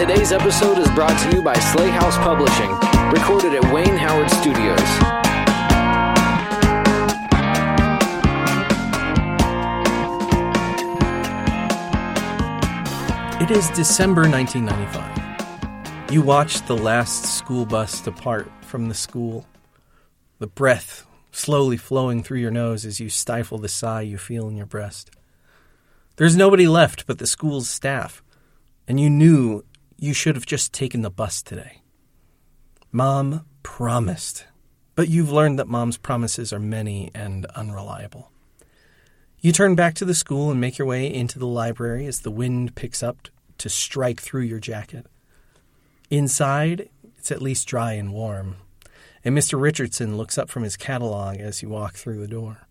Today's episode is brought to you by Slay House Publishing, recorded at Wayne Howard Studios. It is December 1995. You watch the last school bus depart from the school, the breath slowly flowing through your nose as you stifle the sigh you feel in your breast. There's nobody left but the school's staff, and you knew you should have just taken the bus today. Mom promised, but you've learned that mom's promises are many and unreliable. You turn back to the school and make your way into the library as the wind picks up to strike through your jacket. Inside, it's at least dry and warm, and Mr. Richardson looks up from his catalog as you walk through the door.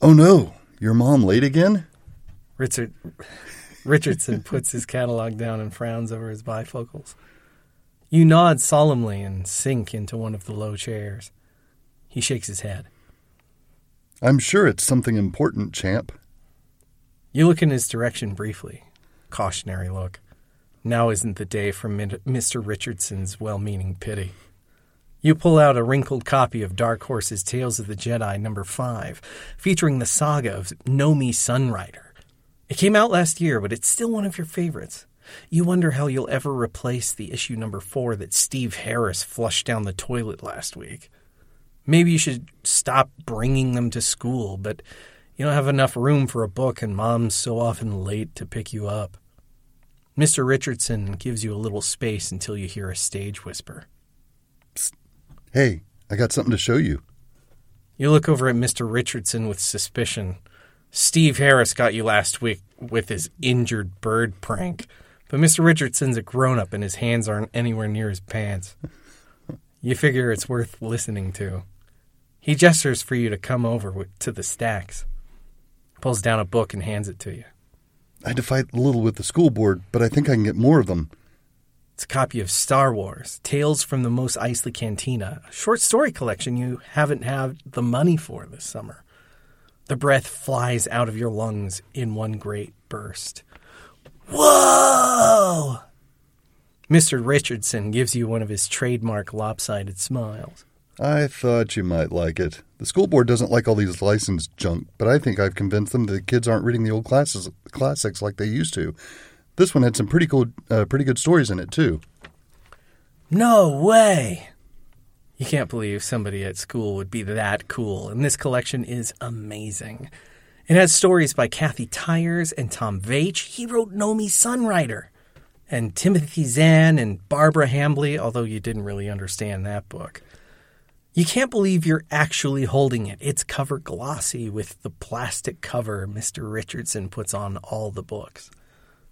Oh no, your mom late again? Richard, Richardson puts his catalog down and frowns over his bifocals. You nod solemnly and sink into one of the low chairs. He shakes his head. I'm sure it's something important, champ. You look in his direction briefly. Cautionary look. Now isn't the day for Mr. Richardson's well meaning pity. You pull out a wrinkled copy of Dark Horse's Tales of the Jedi number 5, featuring the saga of Nomi Sunrider. It came out last year, but it's still one of your favorites. You wonder how you'll ever replace the issue number 4 that Steve Harris flushed down the toilet last week. Maybe you should stop bringing them to school, but you don't have enough room for a book, and mom's so often late to pick you up. Mr. Richardson gives you a little space until you hear a stage whisper. Psst. Hey, I got something to show you. You look over at Mr. Richardson with suspicion. Steve Harris got you last week with his injured bird prank, but Mr. Richardson's a grown up and his hands aren't anywhere near his pants. You figure it's worth listening to. He gestures for you to come over to the stacks. Pulls down a book and hands it to you. I had to fight a little with the school board, but I think I can get more of them. It's a copy of Star Wars, Tales from the Mos Eisley Cantina, a short story collection you haven't had the money for this summer. The breath flies out of your lungs in one great burst. Whoa! Mr. Richardson gives you one of his trademark lopsided smiles. I thought you might like it. The school board doesn't like all these licensed junk, but I think I've convinced them that the kids aren't reading the old classes, classics like they used to. This one had some pretty cool, uh, pretty good stories in it too. No way! You can't believe somebody at school would be that cool, and this collection is amazing. It has stories by Kathy Tyers and Tom Veitch. He wrote Nomi Sunrider. And Timothy Zahn and Barbara Hambly, although you didn't really understand that book. You can't believe you're actually holding it. It's cover glossy with the plastic cover Mr. Richardson puts on all the books.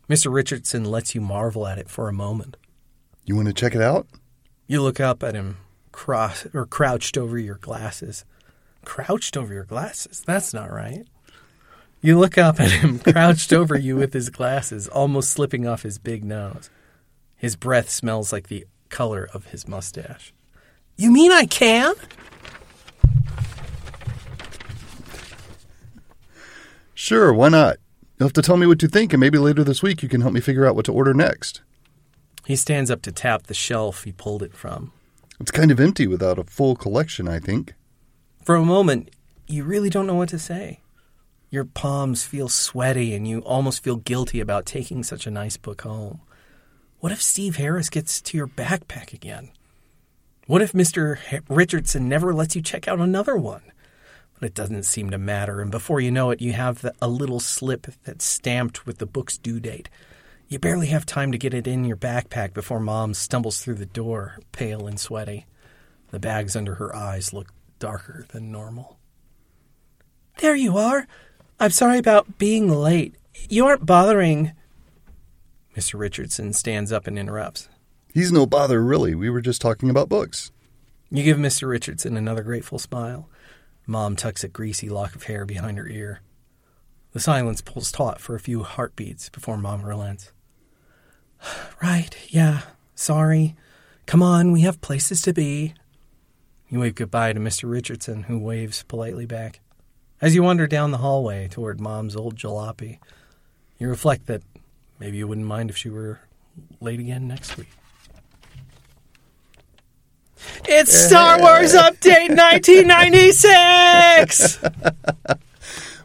Mr. Richardson lets you marvel at it for a moment. You want to check it out? You look up at him, cross or crouched over your glasses. Crouched over your glasses? That's not right. You look up at him, crouched over you with his glasses, almost slipping off his big nose. His breath smells like the color of his mustache. You mean I can? Sure, why not? You'll have to tell me what you think, and maybe later this week you can help me figure out what to order next. He stands up to tap the shelf he pulled it from. It's kind of empty without a full collection, I think. For a moment, you really don't know what to say. Your palms feel sweaty, and you almost feel guilty about taking such a nice book home. What if Steve Harris gets to your backpack again? What if Mr. Richardson never lets you check out another one? But it doesn't seem to matter, and before you know it, you have the, a little slip that's stamped with the book's due date. You barely have time to get it in your backpack before Mom stumbles through the door, pale and sweaty. The bags under her eyes look darker than normal. There you are. I'm sorry about being late. You aren't bothering. Mr. Richardson stands up and interrupts. He's no bother, really. We were just talking about books. You give Mr. Richardson another grateful smile. Mom tucks a greasy lock of hair behind her ear. The silence pulls taut for a few heartbeats before Mom relents. Right, yeah, sorry. Come on, we have places to be. You wave goodbye to Mr. Richardson, who waves politely back. As you wander down the hallway toward Mom's old jalopy, you reflect that maybe you wouldn't mind if she were late again next week. It's Star Wars Update 1996.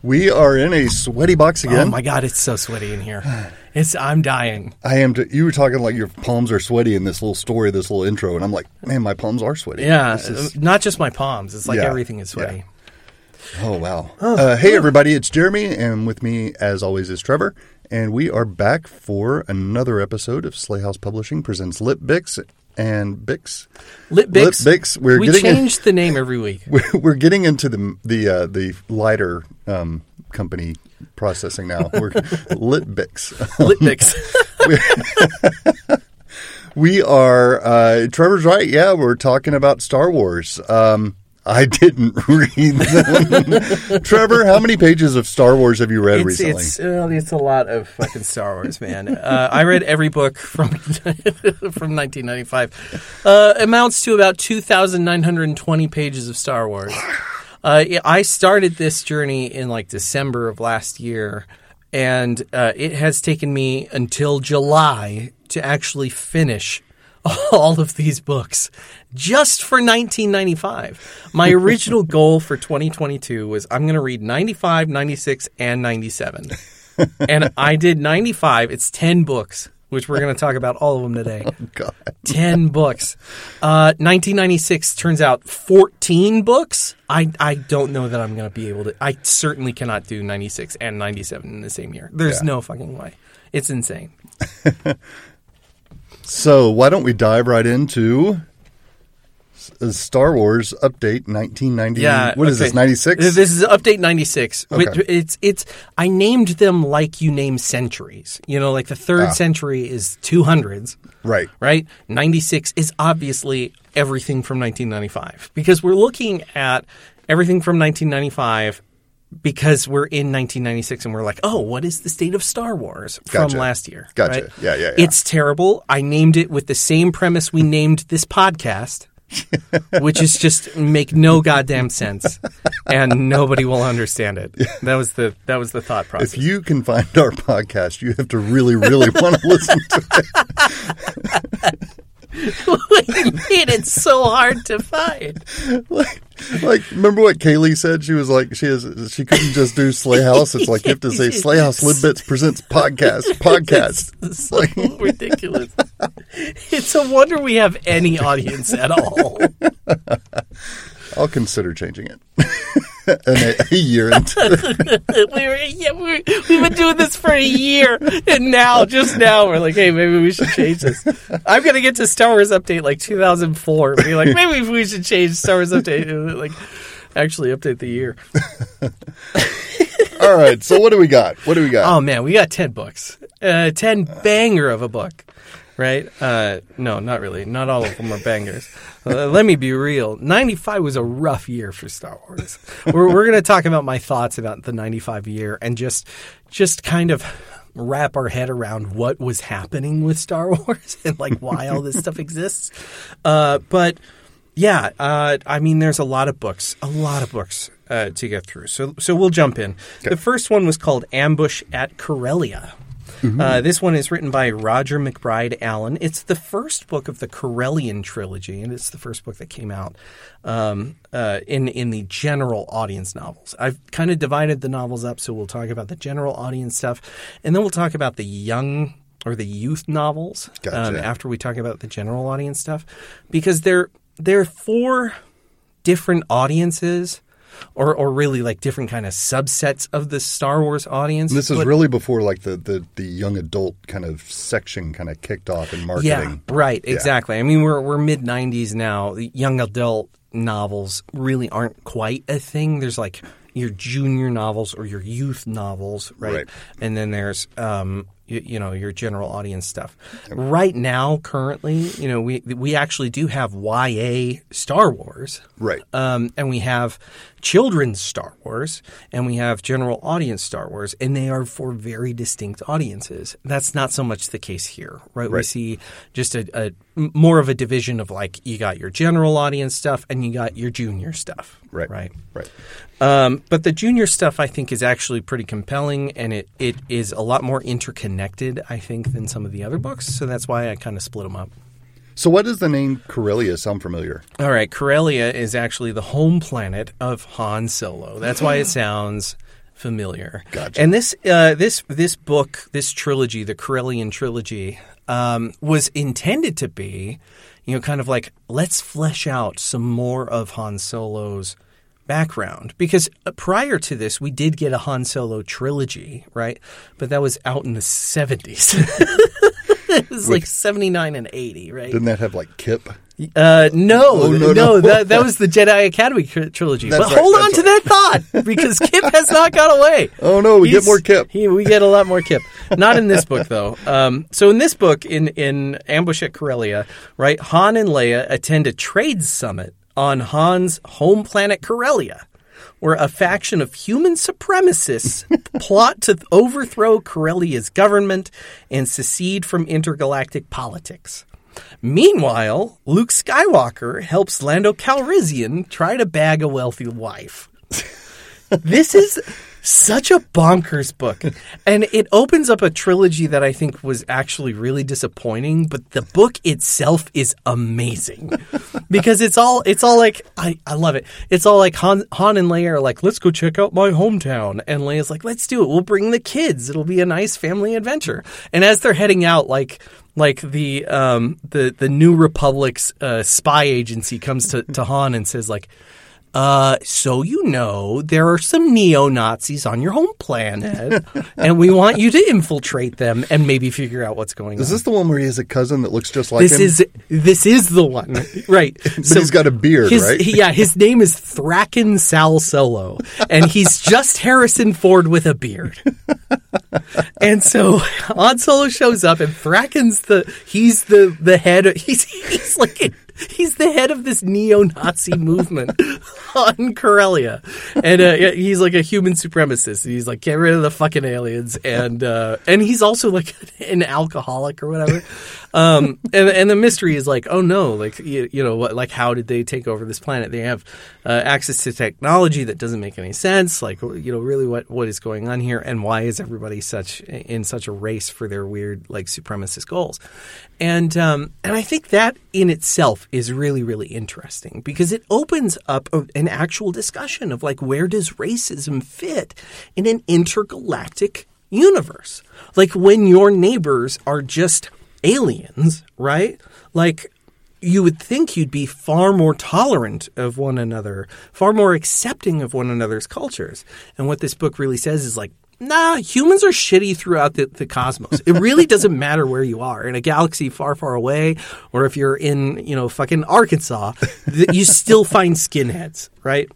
We are in a sweaty box oh again. Oh my god, it's so sweaty in here. It's I'm dying. I am. T- you were talking like your palms are sweaty in this little story, this little intro, and I'm like, man, my palms are sweaty. Yeah, is- not just my palms. It's like Yeah, everything is sweaty. oh wow. Uh, hey everybody, it's Jeremy, and with me, as always, is Trevor, and we are back for another episode of Slayhouse Publishing presents Lip Bix and Bix. Lit Bix. Lip Bix, we're we getting in- the name every week. We're, we're getting into the the uh, the lighter um, company processing now. We're Lit Bix. Lit Bix. We are. Uh, Trevor's right. Yeah, we're talking about Star Wars. Um, I didn't read them. Trevor, how many pages of Star Wars have you read it's recently? it's it's a lot of fucking Star Wars, man. Uh, I read every book from from 1995. Uh, amounts to about 2,920 pages of Star Wars. Uh, I started this journey in like December of last year, and uh, it has taken me until July to actually finish all of these books just for 1995. My original goal for 2022 was I'm going to read 95, 96, and 97. and I did 95. It's 10 books, which we're going to talk about all of them today. God. 10 books. Uh, 1996 turns out 14 books. I, I don't know that I'm going to be able to. I certainly cannot do 96 and 97 in the same year. There's Yeah. no fucking way. It's insane. So why don't we dive right into Star Wars Update 1990? Yeah. What is okay. this? 96. This is update 96. Okay. It's it's I named them like you name centuries. You know, like the third Ah. century is 200s, right. right? 96 is obviously everything from 1995 because we're looking at everything from 1995 because we're in 1996 and we're like, "Oh, what is the state of Star Wars from Gotcha. last year?" Gotcha. right? Yeah, yeah, yeah. It's terrible. I named it with the same premise we named this podcast. which is just make no goddamn sense, and nobody will understand it. That was the that was the thought process. If you can find our podcast, you have to really, really want to listen to it. made it so hard to find. Like, like, remember what Kaylee said? She was like, she is, she couldn't just do Slay House. It's like you have to say Slay House Lidbits presents podcast, podcast. It's so ridiculous. It's a wonder we have any audience at all. I'll consider changing it. and a, a year into we were, yeah, we were, we've been doing this for a year, and now, just now, we're like, hey, maybe we should change this. I'm gonna get to Star Wars Update like 2004, be like, maybe we should change Star Wars Update, like, actually update the year. All right. So what do we got? What do we got? Oh man, we got ten books, uh, ten banger of a book, right? Uh, no, not really. Not all of them are bangers. Uh, let me be real. Ninety five was a rough year for Star Wars. We're we're going to talk about my thoughts about the ninety five year and just just kind of wrap our head around what was happening with Star Wars and like why all this stuff exists. Uh, but yeah, uh, I mean, there's a lot of books, a lot of books uh, to get through. So, so we'll jump in. The first one was called Ambush at Corellia. Uh, this one is written by Roger McBride Allen. It's the first book of the Corellian trilogy, and it's the first book that came out um, uh, in in the general audience novels. I've kind of divided the novels up, so we'll talk about the general audience stuff, and then we'll talk about the young or the youth novels um, after we talk about the general audience stuff, because they're they're for different audiences. Or, or really like different kind of subsets of the Star Wars audience. this is but- really before like the, the, the young adult kind of section kind of kicked off in marketing. Yeah, right, exactly. I mean, we're we're mid '90s now. The Young adult novels really aren't quite a thing. There's like your junior novels or your youth novels, right? Right. And then there's um, you, you know your general audience stuff. Right now, currently, you know, we we actually do have YA Star Wars, Right. um, and we have children's Star Wars, and we have general audience Star Wars, and they are for very distinct audiences. That's not so much the case here, right? We see just a, a more of a division of like you got your general audience stuff and you got your junior stuff, Right. Right. Right. Um, but the junior stuff I think is actually pretty compelling, and it, it is a lot more interconnected I think, than some of the other books. So that's why I kind of split them up. So, what does the name Corellia sound familiar? All right, Corellia is actually the home planet of Han Solo. That's why it sounds familiar. Gotcha. And this uh, this this book, this trilogy, the Corellian trilogy, um, was intended to be, you know, kind of like let's flesh out some more of Han Solo's background because uh, prior to this we did get a Han Solo trilogy, right? But that was out in the 70s. it was like 79 and 80, right? Didn't that have like Kip? Uh, no, Oh, no, no, no. that that was the Jedi Academy tr- trilogy. That's but right, hold on that's to that thought because Kip has not got away. Oh no, we He's- get more Kip. He, we get a lot more Kip. Not in this book though. Um, so in this book, in in Ambush at Corellia, right, Han and Leia attend a trade summit on Han's home planet Corellia. Where a faction of human supremacists plot to overthrow Corellia's government and secede from intergalactic politics. Meanwhile, Luke Skywalker helps Lando Calrissian try to bag a wealthy wife. this is such a bonkers book. And it opens up a trilogy that I think was actually really disappointing, but the book itself is amazing. because it's all it's all like I, I love it. It's all like Han, Han and Leia are like, let's go check out my hometown. And Leia's like, let's do it. We'll bring the kids. It'll be a nice family adventure. And as they're heading out, like like the um the the New Republic's uh, spy agency comes to, to Han and says like uh, so you know there are some neo Nazis on your home planet, and we want you to infiltrate them and maybe figure out what's going Is on. Is this the one where he has a cousin that looks just like This him? is this is the one, right? but he's got a beard, his, right? he- yeah, his name is Thraken Sal Solo, and he's just Harrison Ford with a beard. And so Han Solo shows up, and Thraken's the he's the the head. He's he's like he's the head of this neo-Nazi movement on Corellia, and uh, he's like a human supremacist. He's like get rid of the fucking aliens, and uh, and he's also like an alcoholic or whatever. Um, and and the mystery is like, oh no, like you, you know what, like how did they take over this planet? They have uh, access to technology that doesn't make any sense. Like you know, really, what what is going on here, and why is everybody such in such a race for their weird like supremacist goals? And um, and I think that in itself is really really interesting because it opens up a, an actual discussion of like where does racism fit in an intergalactic universe? Like when your neighbors are just aliens, right? Like you would think you'd be far more tolerant of one another, far more accepting of one another's cultures. And what this book really says is like, nah, humans are shitty throughout the, the cosmos. It really doesn't matter where you are in a galaxy far, far away, or if you're in, you know, fucking Arkansas, you still find skinheads, right?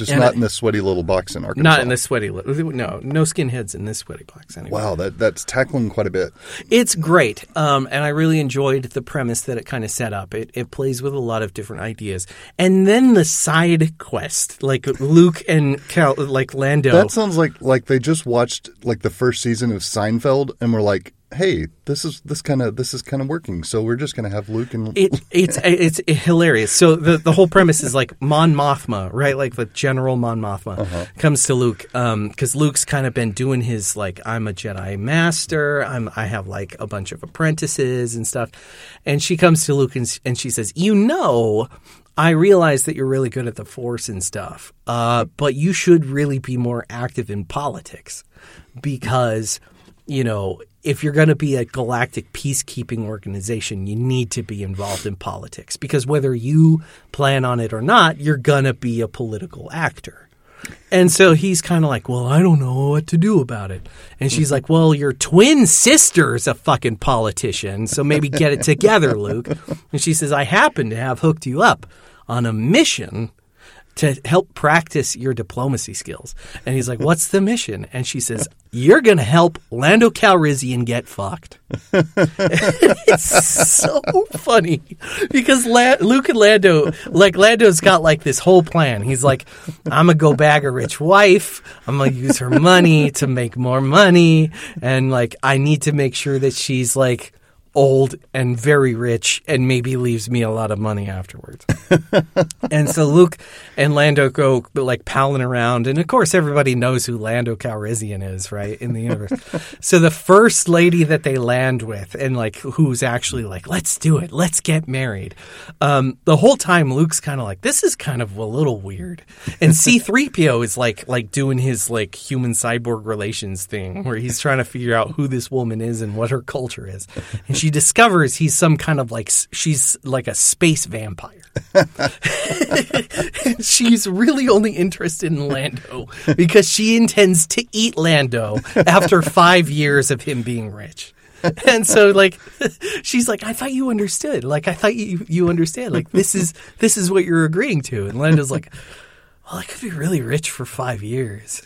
Just and not I- in this sweaty little box in Arkansas. Not in the sweaty, li- no, no skinheads in this sweaty box anyway. Wow, that that's tackling quite a bit. It's great, um, and I really enjoyed the premise that it kind of set up. It, it plays with a lot of different ideas, and then the side quest, like Luke and Cal, like Lando. That sounds like like they just watched like the first season of Seinfeld and were like, "Hey, this is this kind of this is kind of working. So we're just going to have Luke and it, it's it's hilarious. So the the whole premise is like Mon Mothma, right? Like the General Mon Mothma comes to Luke because Luke's kind of been doing his like I'm a Jedi Master. I'm I have like a bunch of apprentices and stuff, and she comes to Luke and, and she says, "You know." I realize that you're really good at the force and stuff, uh, but you should really be more active in politics because you know, if you're going to be a galactic peacekeeping organization, you need to be involved in politics because whether you plan on it or not, you're going to be a political actor. And so he's kind of like, well, I don't know what to do about it. And she's like, well, your twin sister's a fucking politician, so maybe get it together, Luke. And she says, I happen to have hooked you up on a mission to help practice your diplomacy skills. And he's like, What's the mission? And she says, You're going to help Lando Calrissian get fucked. it's so funny because La- Luke and Lando, like, Lando's got like this whole plan. He's like, I'm going to go bag a rich wife. I'm going to use her money to make more money. And like, I need to make sure that she's like, old and very rich and maybe leaves me a lot of money afterwards. and so Luke and Lando go like palling around. And of course, everybody knows who Lando Calrissian is, right, in the universe. so the first lady that they land with and like who's actually like, let's do it, let's get married. Um, the whole time, Luke's kind of like, this is kind of a little weird. And C3PO is like, like doing his like human cyborg relations thing where he's trying to figure out who this woman is and what her culture is. And she discovers he's some kind of like she's like a space vampire. she's really only interested in Lando because she intends to eat Lando after 5 years of him being rich. and so like she's like i thought you understood like i thought you you understand like this is this is what you're agreeing to and lando's like well i could be really rich for five years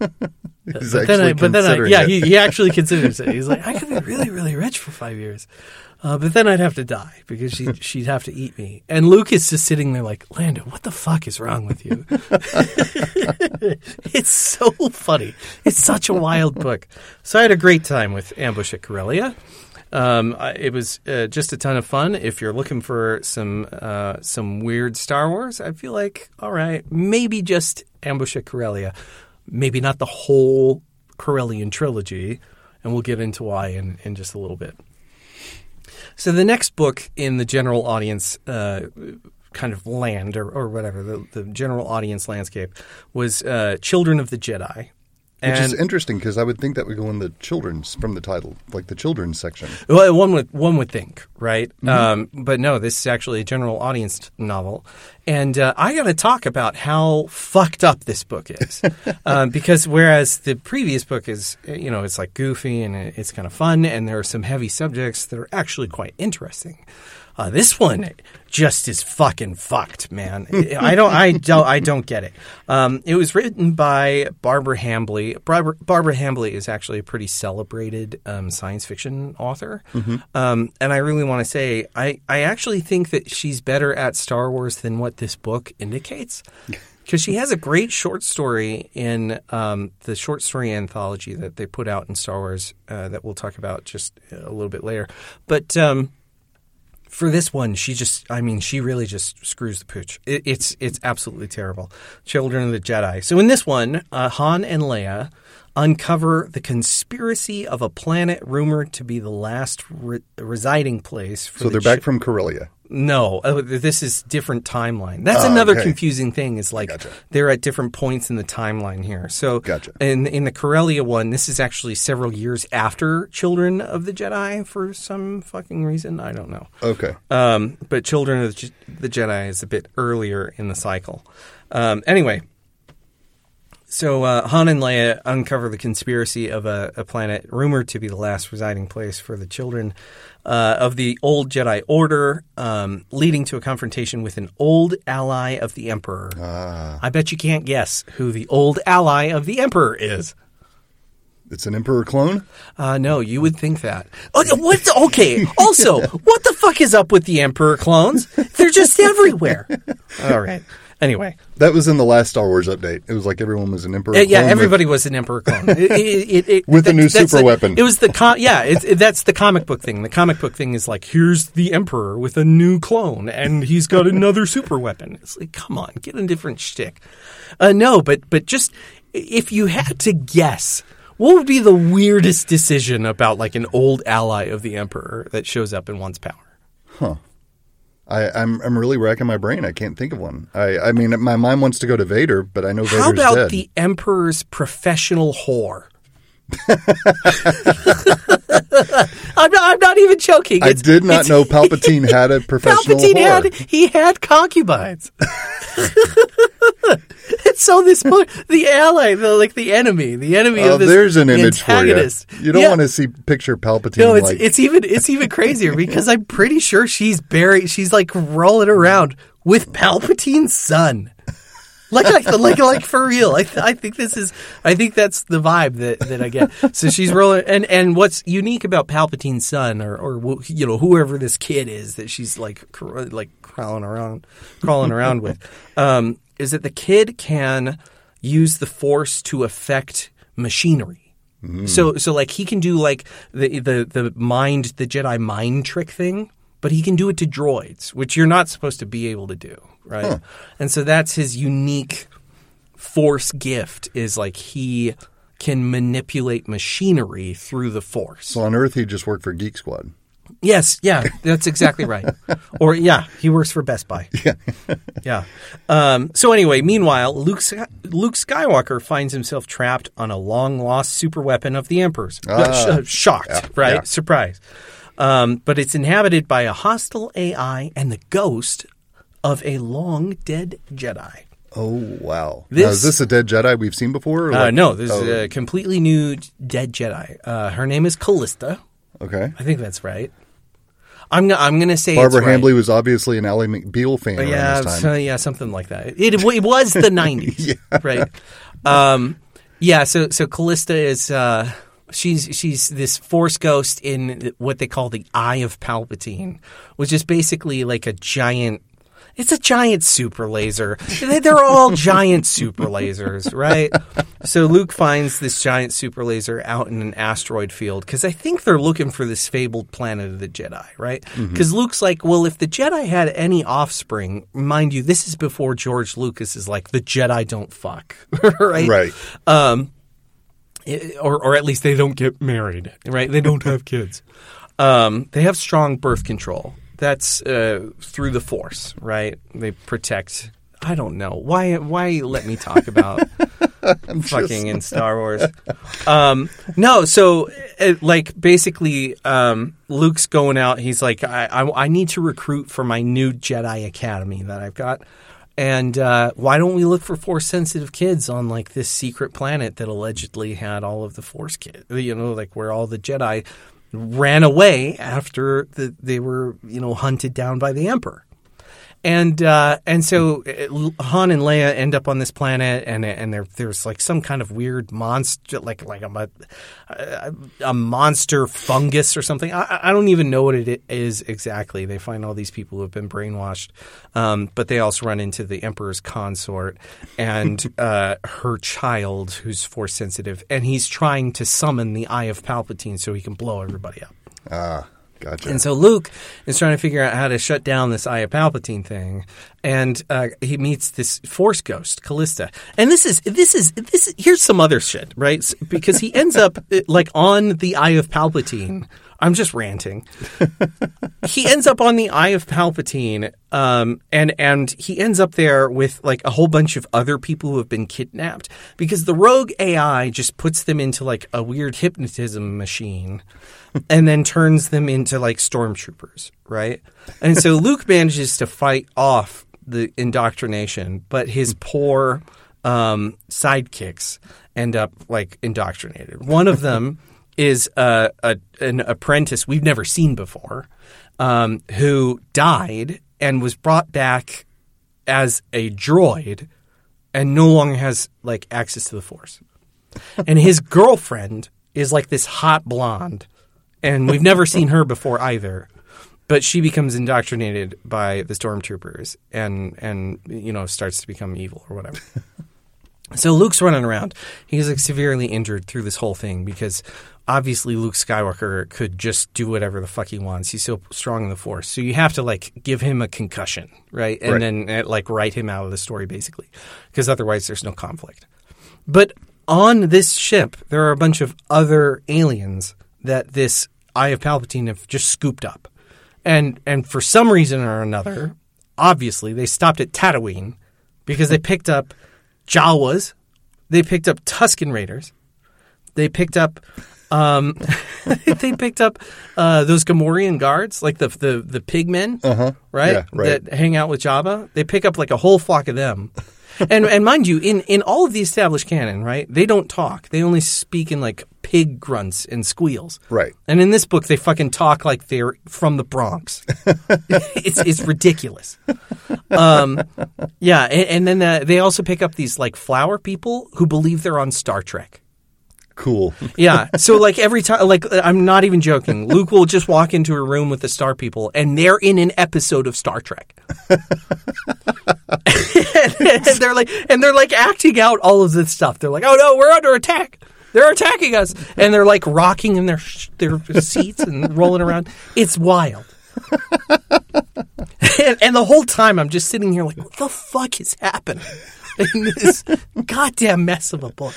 He's but then, I, actually but then I, yeah, he, he actually considers it. He's like, I could be really, really rich for five years, uh, but then I'd have to die because she she'd have to eat me. And Luke is just sitting there like, Lando, what the fuck is wrong with you? it's so funny. It's such a wild book. So I had a great time with Ambush at Corellia. Um, it was uh, just a ton of fun. If you're looking for some uh, some weird Star Wars, I feel like all right, maybe just Ambush at Corellia, maybe not the whole Corellian trilogy, and we'll get into why in, in just a little bit. So the next book in the general audience uh, kind of land or, or whatever the, the general audience landscape was uh, Children of the Jedi. Which is interesting because I would think that would go in the children's from the title, like the children's section. Well, one would one would think, right? Um, but no, this is actually a general audience novel, and uh, I got to talk about how fucked up this book is, um, because whereas the previous book is, you know, it's like goofy and it's kind of fun, and there are some heavy subjects that are actually quite interesting. Uh, this one just is fucking fucked, man. I don't, I don't, I don't get it. Um, it was written by Barbara Hambly. Barbara, Barbara Hambly is actually a pretty celebrated um, science fiction author, um, and I really want to say I, I actually think that she's better at Star Wars than what this book indicates. Because she has a great short story in um, the short story anthology that they put out in Star Wars uh, that we'll talk about just a little bit later. But um, for this one, she just, I mean, she really just screws the pooch. It, it's it's absolutely terrible. Children of the Jedi. So in this one, uh, Han and Leia uncover the conspiracy of a planet rumored to be the last re- residing place for So the they're chi- back from Corellia. No, uh, this is different timeline. That's Oh, another okay. confusing thing. Is like Gotcha. they're at different points in the timeline here. So, Gotcha. in in the Corellia one, this is actually several years after Children of the Jedi for some fucking reason. I don't know. Okay. Um, but Children of the the Jedi is a bit earlier in the cycle. Um, anyway, so uh, Han and Leia uncover the conspiracy of a, a planet rumored to be the last residing place for the children uh, of the old Jedi Order, um, leading to a confrontation with an old ally of the Emperor. Ah, I bet you can't guess who the old ally of the Emperor is. it's an Emperor clone. Uh, no, you would think that. Oh, what? okay. Also, what the fuck is up with the Emperor clones? They're just everywhere. All right. Anyway, That was in the last Star Wars update. It was like everyone was an Emperor. Uh, yeah, clone with- everybody was an Emperor clone It- it- it- it- With a new super weapon. It was the com- yeah, that's the comic book thing. The comic book thing is like here's the Emperor with a new clone, and he's got another super weapon. It's like come on, get a different shtick. Uh, no, but but just if you had to guess. What would be the weirdest decision about like an old ally of the Emperor that shows up in one's power? I, I'm I'm really racking my brain. I can't think of one. I I mean, my mind wants to go to Vader, but I know Vader's How about dead. the Emperor's professional whore? I'm, not, I'm not even joking. I did not know Palpatine had a professional Palpatine whore. had he had concubines. and so this book, the ally, the like the enemy, the enemy Oh, of this there's an image for you. antagonist. You don't Yeah. want to see picture Palpatine No, it's like it's even it's even crazier because I'm pretty sure she's buried. She's like rolling around with Palpatine's son. Like, like, like, like for real. I, I think this is, I think that's the vibe that, that I get. So she's rolling, and, and what's unique about Palpatine's son, or, or you know, whoever this kid is that she's like, cr- like crawling around, crawling around with, um, is that the kid can use the Force to affect machinery. Mm. So so like he can do like the the the mind the Jedi mind trick thing, but he can do it to droids, which you're not supposed to be able to do, right? And so that's his unique force gift is like he can manipulate machinery through the force. So on Earth, he just worked for Geek Squad. Yes, yeah, that's exactly right. or yeah, he works for Best Buy. Yeah, yeah. Um, so anyway, meanwhile, Luke Luke Skywalker finds himself trapped on a long lost super weapon of the Emperor's. Uh, sh- uh, shocked, right? yeah. Surprise. Um, but it's inhabited by a hostile AI and the ghost of a long dead Jedi. Oh wow! This- now, is this a dead Jedi we've seen before? or Uh, no, this oh, is a completely new dead Jedi. Uh, her name is Callista. okay. I think that's right. I'm gonna, I'm gonna say Barbara it's right. Hambly was obviously an Ally McBeal fan yeah, this time. so- yeah, something like that. It, it was the '90s, right? Um, yeah. So so Callista is uh, she's she's this force ghost in what they call the Eye of Palpatine, which is basically like a giant. It's a giant super laser. They- They're all giant super lasers, right? So Luke finds this giant super laser out in an asteroid field because I think they're looking for this fabled planet of the Jedi, right? Because Luke's like, well, if the Jedi had any offspring, mind you, this is before George Lucas is like, the Jedi don't fuck, right? Right. I- or or at least they don't get married, right? They don't have kids. Um, they have strong birth control. That's uh, through the Force, right? They protect. I don't know why. Why let me talk about fucking in Star Wars? Um, no, so uh, like basically, um, Luke's going out. He's like, I, I, I need to recruit for my new Jedi Academy that I've got. And uh, why don't we look for force sensitive kids on like this secret planet that allegedly had all of the force kids? You know, like where all the Jedi ran away after the, they were you know hunted down by the Emperor. And uh, and so uh, Han and Leia end up on this planet, and and there, there's like some kind of weird monster, like like a, a, a monster fungus or something. I, I don't even know what it is exactly. They find all these people who have been brainwashed, um, but they also run into the Emperor's consort and uh, her child, who's force sensitive, and he's trying to summon the Eye of Palpatine so he can blow everybody up. Ah, gotcha. And so Luke is trying to figure out how to shut down this Eye of Palpatine thing, and uh, he meets this Force ghost, Callista. And this is this is this. Is, Here's some other shit, right? Because he ends up like on the Eye of Palpatine. I'm just ranting. he ends up on the Eye of Palpatine, um, and and he ends up there with like a whole bunch of other people who have been kidnapped because the rogue AI just puts them into like a weird hypnotism machine, and then turns them into like stormtroopers, right? And so Luke manages to fight off the indoctrination, but his poor um, sidekicks end up like indoctrinated. One of them is uh, a, an apprentice we've never seen before um, who died and was brought back as a droid and no longer has like access to the force. And his girlfriend is like this hot blonde and we've never seen her before either. But she becomes indoctrinated by the stormtroopers and and you know starts to become evil or whatever. So Luke's running around. He's like severely injured through this whole thing because obviously Luke Skywalker could just do whatever the fuck he wants. He's so strong in the Force. So you have to like give him a concussion, right? And Right. then uh, like write him out of the story basically, because otherwise there's no conflict. But on this ship, there are a bunch of other aliens that this Eye of Palpatine have just scooped up, and and for some reason or another, obviously they stopped at Tatooine because they picked up Jawas, they picked up Tusken Raiders, they picked up. Um, they picked up uh, those Gamorrean guards, like the the the pig men, uh-huh. right? Yeah, right. That hang out with Jabba. They pick up like a whole flock of them. and and mind you, in in all of the established canon, right? They don't talk. They only speak in like pig grunts and squeals. Right. And in this book, they fucking talk like they're from the Bronx. it's it's ridiculous. Um, yeah, and, and then uh, they also pick up these like flower people who believe they're on Star Trek. Cool. Yeah. So like every time, like uh, I'm not even joking. Luke will just walk into a room with the Star People, and they're in an episode of Star Trek. and they're like, and they're like acting out all of this stuff. They're like, "Oh no, we're under attack." they're attacking us, and they're like rocking in their sh- their seats and rolling around. It's wild. and, and the whole time I'm just sitting here like, what the fuck is happening? In this goddamn mess of a book.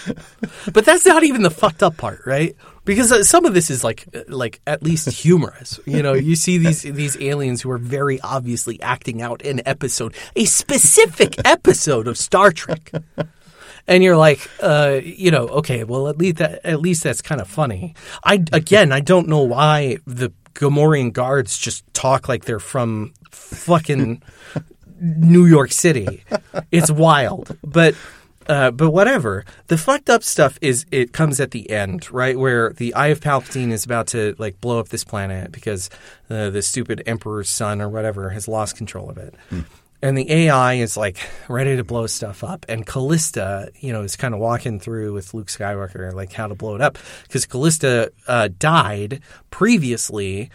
But that's not even the fucked up part, right? Because uh, some of this is like, uh, like at least humorous. You know, you see these these aliens who are very obviously acting out an episode, a specific episode of Star Trek and you're like, uh, you know, okay, well, at least that, at least that's kind of funny. I again, I don't know why the Gamorrean guards just talk like they're from fucking New York City. It's wild, but. Uh, but whatever. The fucked up stuff is it comes at the end, right, where the Eye of Palpatine is about to like blow up this planet because uh, the stupid Emperor's son or whatever has lost control of it and the AI is like ready to blow stuff up, and Callista, you know, is kind of walking through with Luke Skywalker like how to blow it up because Callista uh, died previously,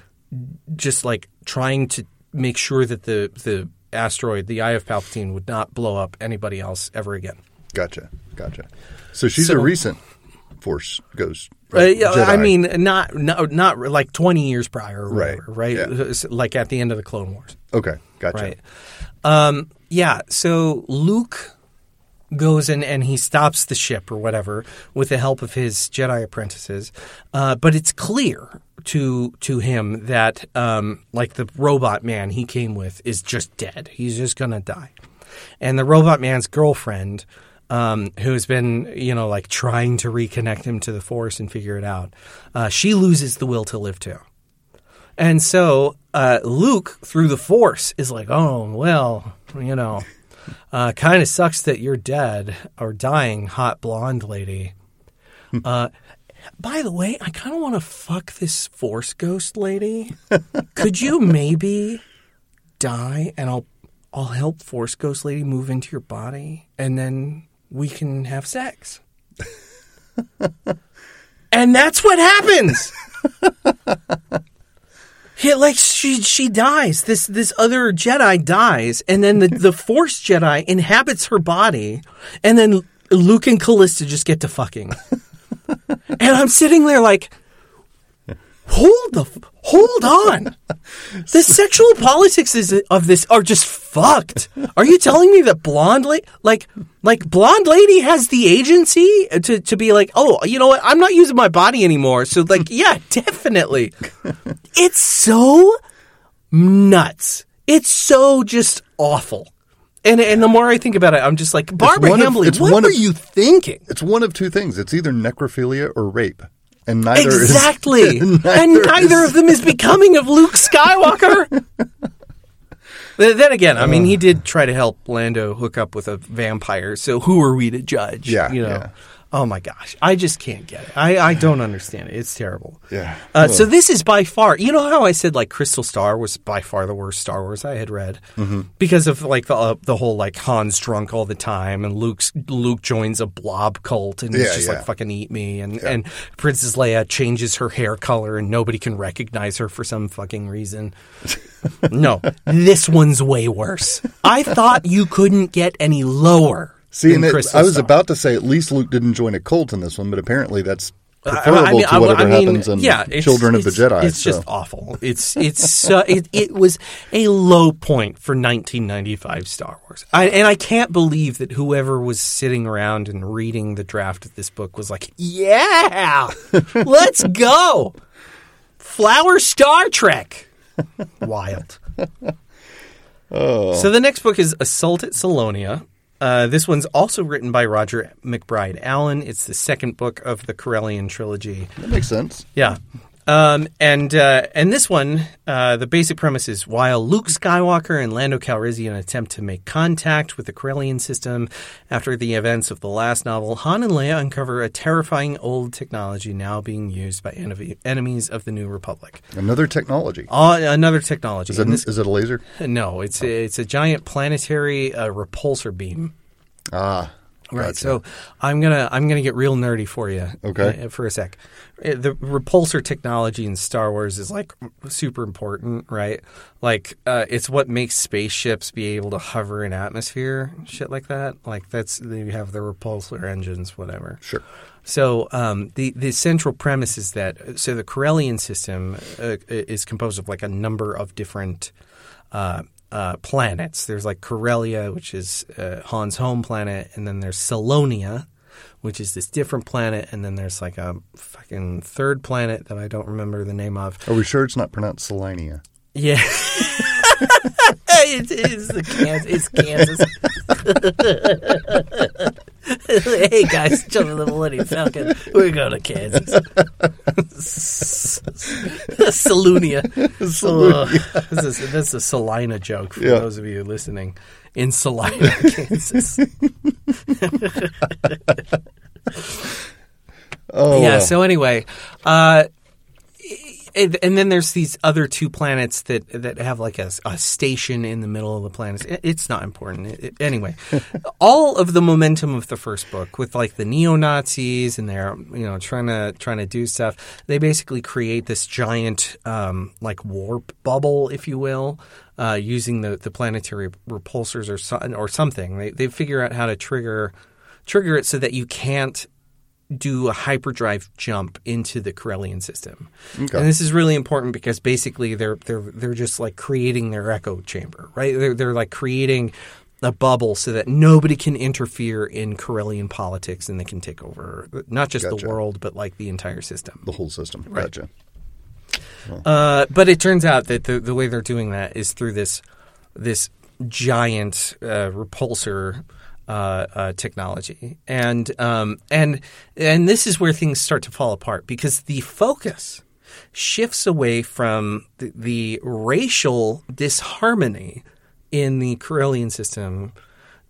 just like trying to make sure that the the asteroid, the Eye of Palpatine, would not blow up anybody else ever again. Gotcha, gotcha. So she's So- a recent Force Ghost. Uh, right? yeah, I mean, not, not not like twenty years prior, or Right, whatever, right? yeah. Like at the end of the Clone Wars. okay, gotcha. Right. Um, yeah. So Luke goes in and he stops the ship or whatever with the help of his Jedi apprentices. Uh, but it's clear to to him that um, like the robot man he came with is just dead. He's just gonna die. And the robot man's girlfriend, um, who's been you know like trying to reconnect him to the Force and figure it out, uh, she loses the will to live too. And so uh, Luke, through the Force, is like, oh, well, you know, uh, kind of sucks that you're dead or dying, hot blonde lady. uh, by the way, I kind of want to fuck this Force ghost lady. Could you maybe die and I'll I'll help Force ghost lady move into your body and then we can have sex. and that's what happens. Yeah, like she she dies. This this other Jedi dies, and then the the Force Jedi inhabits her body, and then Luke and Callista just get to fucking. And I'm sitting there like, hold the hold on. The sexual politics is, of this are just fucked. Are you telling me that blonde la- like like blonde lady has the agency to to be like, oh, you know what? I'm not using my body anymore. So like, yeah, definitely. It's so nuts. It's so just awful. And and the more I think about it, I'm just like Barbara one of- what were of- you thinking? It's one of two things. It's either necrophilia or rape, and neither is- Exactly. and neither neither is- of them is becoming of Luke Skywalker. Then then again, I mean, he did try to help Lando hook up with a vampire. So who are we to judge? Yeah, you know. yeah. Oh my gosh, I just can't get it. I, I don't understand it. It's terrible. Yeah. Uh, so this is by far, you know how I said like Crystal Star was by far the worst Star Wars I had read Mm-hmm. because of like the uh, the whole like Han's drunk all the time and Luke's Luke joins a blob cult and Yeah, it's just yeah. like fucking eat me and and Princess Leia changes her hair color and nobody can recognize her for some fucking reason. no, this one's way worse. I thought you couldn't get any lower. See, and it, I was Star. about to say at least Luke didn't join a cult in this one, but apparently that's preferable I mean, to whatever I mean, happens in yeah, Children of the Jedi. It's so. just awful. It's it's so, it it was a low point for 1995 Star Wars. I, and I can't believe that whoever was sitting around and reading the draft of this book was like, "Yeah, let's go, Flower Star Trek." Wild. Oh. So the next book is Assault at Selonia. Uh, this one's also written by Roger McBride Allen. It's the second book of the Corellian trilogy. that makes sense. Yeah. Um, and uh, and this one, uh, the basic premise is while Luke Skywalker and Lando Calrissian attempt to make contact with the Corellian system after the events of the last novel, Han and Leia uncover a terrifying old technology now being used by enemy, enemies of the New Republic. Another technology. Uh, another technology. Is it, this- is it a laser? no, it's a, it's a giant planetary uh, repulsor beam. Ah, Right. Gotcha. So I'm gonna I'm gonna get real nerdy for you. Okay. uh, For a sec, Uh, the repulsor technology in Star Wars is like super important, right? Like uh, it's what makes spaceships be able to hover in atmosphere, shit like that. Like that's you have the repulsor engines, whatever. Sure. So um, the the central premise is that so the Corellian system uh, is composed of like a number of different uh, uh, planets. There's like Corellia, which is uh, Han's home planet, and then there's Selonia, which is this different planet, and then there's like a fucking third planet that I don't remember the name of. Are we sure it's not pronounced Selenia? Yeah. it is the Kansas. It's Kansas. hey guys, children of the Millennium Falcon. We're going to Kansas. Selonia. Oh, this is, that's a Salina joke for Yeah. those of you listening in Salina, Kansas. Oh, yeah. wow. So anyway, uh, and, and then there's these other two planets that that have like a, a station in the middle of the planets. It- It's not important. It- it- anyway, all of the momentum of the first book with like the neo Nazis and they're you know trying to trying to do stuff. They basically create this giant um, like warp bubble, if you will. Uh, using the, the planetary repulsors or so, or something, they they figure out how to trigger trigger it so that you can't do a hyperdrive jump into the Corellian system. Okay. And this is really important because basically they're they're they're just like creating their echo chamber, right? They're they're like creating a bubble so that nobody can interfere in Corellian politics and they can take over not just Gotcha. the world but like the entire system. the whole system. Right. Gotcha. Uh, but it turns out that the, the way they're doing that is through this this giant uh, repulsor uh, uh, technology, and um, and and this is where things start to fall apart because the focus shifts away from the, the racial disharmony in the Corellian system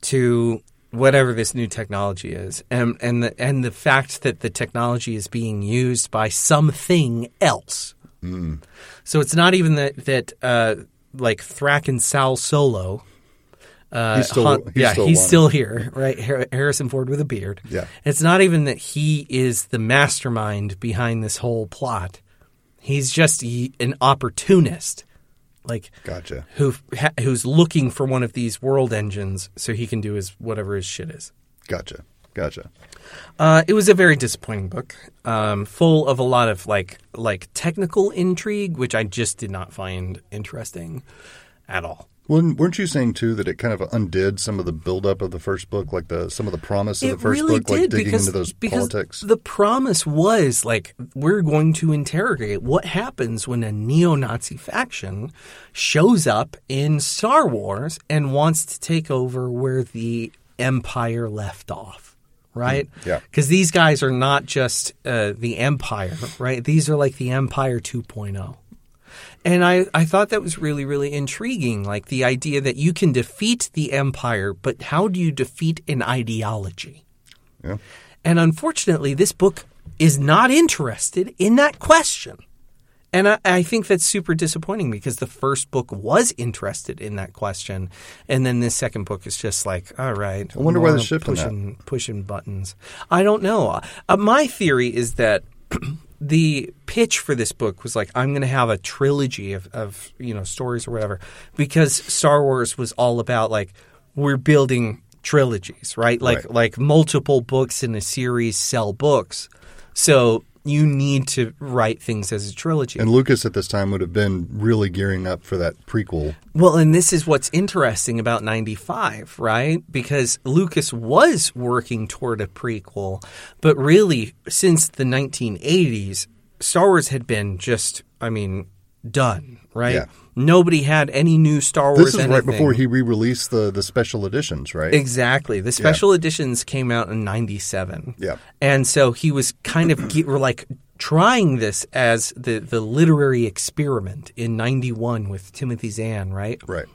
to whatever this new technology is, and and the and the fact that the technology is being used by something else. So it's not even that that uh, like Thrackan Sal Solo. Uh, He's still- he's yeah, still he's still here, right? Harrison Ford with a beard. Yeah. it's not even that he is the mastermind behind this whole plot. He's just an opportunist, like Gotcha. who ha- who's looking for one of these world engines so he can do his whatever his shit is. Gotcha. Gotcha. Uh, it was a very disappointing book, um, full of a lot of like like technical intrigue, which I just did not find interesting at all. Well, weren't you saying too that it kind of undid some of the buildup of the first book, like the some of the promise of the first book, like digging because, into those because politics? the promise was like we're going to interrogate what happens when a neo-Nazi faction shows up in Star Wars and wants to take over where the Empire left off. Right? yeah. Because these guys are not just uh, the Empire, right? These are like the Empire 2.0. And I, I thought that was really, really intriguing. Like the idea that you can defeat the empire, but how do you defeat an ideology? yeah. And unfortunately, this book is not interested in that question. And I, I think that's super disappointing because the first book was interested in that question, and then this second book is just like, all right. I wonder why they're shift in that. pushing pushing buttons. I don't know. Uh, my theory is that the pitch for this book was like, I'm going to have a trilogy of, of you know stories or whatever, because Star Wars was all about like we're building trilogies, right? Like Right. like multiple books in a series sell books, so you need to write things as a trilogy. And Lucas at this time would have been really gearing up for that prequel. Well, and this is what's interesting about 95, right? Because Lucas was working toward a prequel, but really, since the 1980s, Star Wars had been just, I mean, done, right? Yeah. Nobody had any new Star Wars This is right before he re-released the the special editions, right? Exactly. The special editions came out in 97. Yeah. And so he was kind of ge- or like trying this as the, the literary experiment in 91 with Timothy Zahn, right? Right.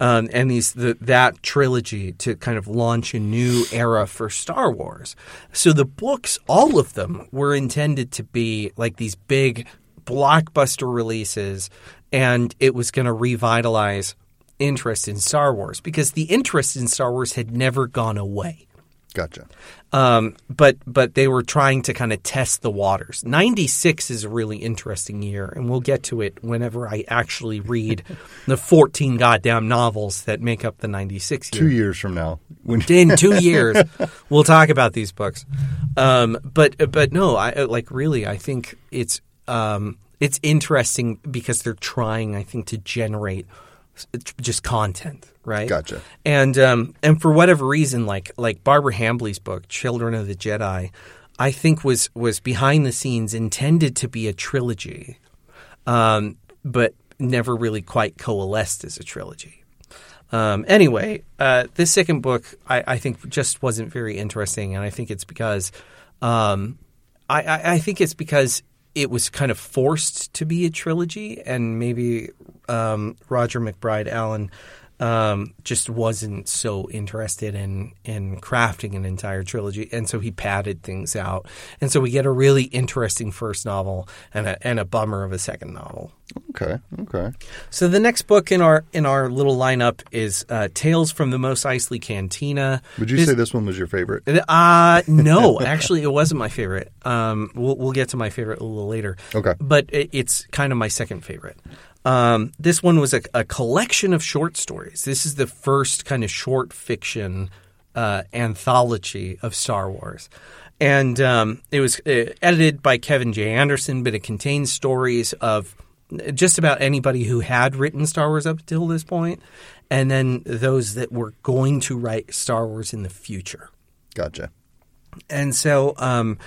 um, and these the, that trilogy to kind of launch a new era for Star Wars. So the books, all of them, were intended to be like these big blockbuster releases, and it was going to revitalize interest in Star Wars because the interest in Star Wars had never gone away. Gotcha. Um, but but they were trying to kind of test the waters. Ninety six is a really interesting year, and we'll get to it whenever I actually read the fourteen goddamn novels that make up the ninety six year. Two years from now, when in two years we'll talk about these books um, but but no i like really i think it's um, it's interesting because they're trying i think to generate just content right Gotcha. and um, and for whatever reason like like barbara hambly's book children of the jedi i think was was behind the scenes intended to be a trilogy um, but never really quite coalesced as a trilogy um, anyway, uh, this second book I, I think just wasn't very interesting, and I think it's because um, I, I, I think it's because it was kind of forced to be a trilogy, and maybe um, Roger McBride Allen um, just wasn't so interested in in crafting an entire trilogy, and so he padded things out, and so we get a really interesting first novel and a, and a bummer of a second novel. okay, okay, So the next book in our in our little lineup is uh, Tales from the Mos Eisley Cantina. would you This- say this one was your favorite? Uh, no, actually, it wasn't my favorite. Um, we'll, we'll get to my favorite a little later. Okay. But it, it's kind of my second favorite. Um, this one was a, a collection of short stories. This is the first kind of short fiction uh, anthology of Star Wars. And um, it was uh, edited by Kevin J. Anderson, but it contains stories of just about anybody who had written Star Wars up till this point, and then those that were going to write Star Wars in the future. Gotcha. And so um,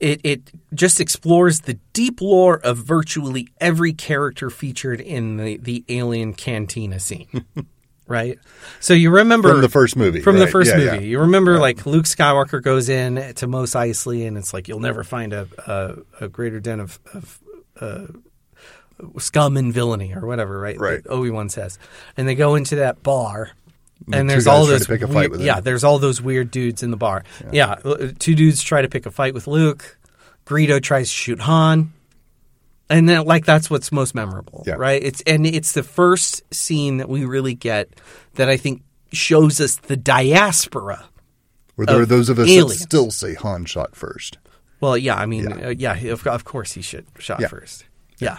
it, it just explores the deep lore of virtually every character featured in the, the Alien Cantina scene. right? So you remember. From the first movie, From the first Yeah, movie. yeah. You remember, like, Luke Skywalker goes in to Mos Eisley, and it's like, you'll never find a, a, a greater den of. of uh, Scum and villainy, or whatever, right? Right. Obi Wan says, and they go into that bar, and there's all those pick a fight weird- yeah, there's all those weird dudes in the bar. Yeah. uh, two dudes try to pick a fight with Luke. Greedo tries to shoot Han, and then like that's what's most memorable, Yeah. right? It's and it's the first scene that we really get that I think shows us the diaspora. Or there are those of us aliens. that still say Han shot first. Well, yeah, I mean, Yeah. uh, yeah, of, of course he should shot Yeah. first. Yeah,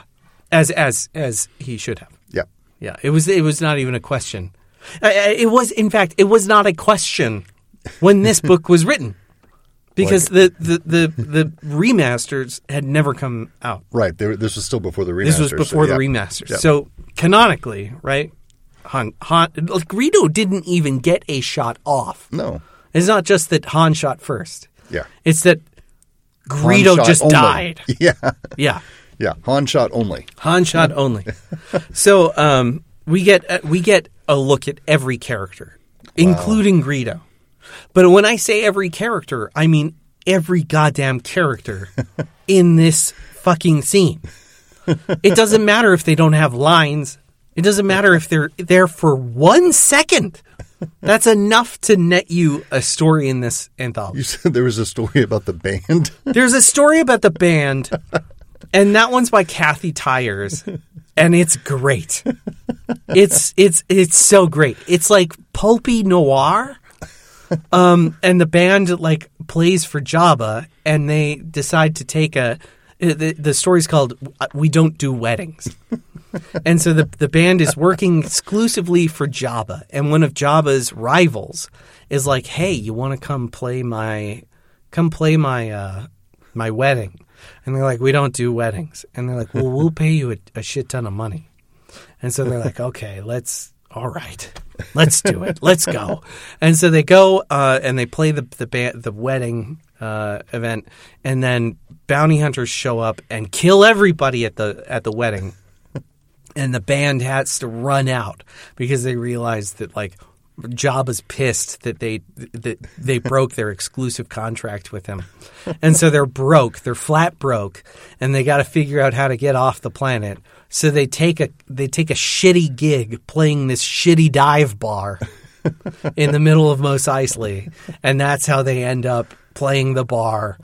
as as as he should have. Yeah. Yeah, it was it was not even a question. It was, in fact, it was not a question when this book was written, because the, the, the the remasters had never come out. Right. Were, this was still before the remasters. This was so before the yeah. remasters. Yeah. So canonically, right? Han, Han, like, Greedo didn't even get a shot off. No. It's not just that Han shot first. Yeah. It's that Greedo just only. died. Yeah. Yeah. Yeah. Han shot only. Han shot only. so um, we get uh, we get a look at every character, including Greedo. But when I say every character, I mean every goddamn character in this fucking scene. It doesn't matter if they don't have lines. It doesn't matter if they're there for one second. That's enough to net you a story in this anthology. You said there was a story about the band. There's a story about the band, and that one's by Kathy Tyers, and it's great. It's it's it's so great. It's like pulpy noir. Um, and the band like plays for Jabba, and they decide to take a. The, the story's called "We Don't Do Weddings," and so the the band is working exclusively for Jabba, and one of Jabba's rivals is like, "Hey, you want to come play my, come play my uh, my wedding?" And they're like, "We don't do weddings," and they're like, "Well, we'll pay you a, a shit ton of money," and so they're like, "Okay, let's." All right, let's do it. Let's go. And so they go uh, and they play the the ba- the wedding uh, event, and then bounty hunters show up and kill everybody at the at the wedding and the band has to run out because they realize that like Jabba's pissed that they that they broke their exclusive contract with him, and so they're broke. They're flat broke, and they got to figure out how to get off the planet. So they take a they take a shitty gig playing this shitty dive bar in the middle of Mos Eisley, and that's how they end up playing the bar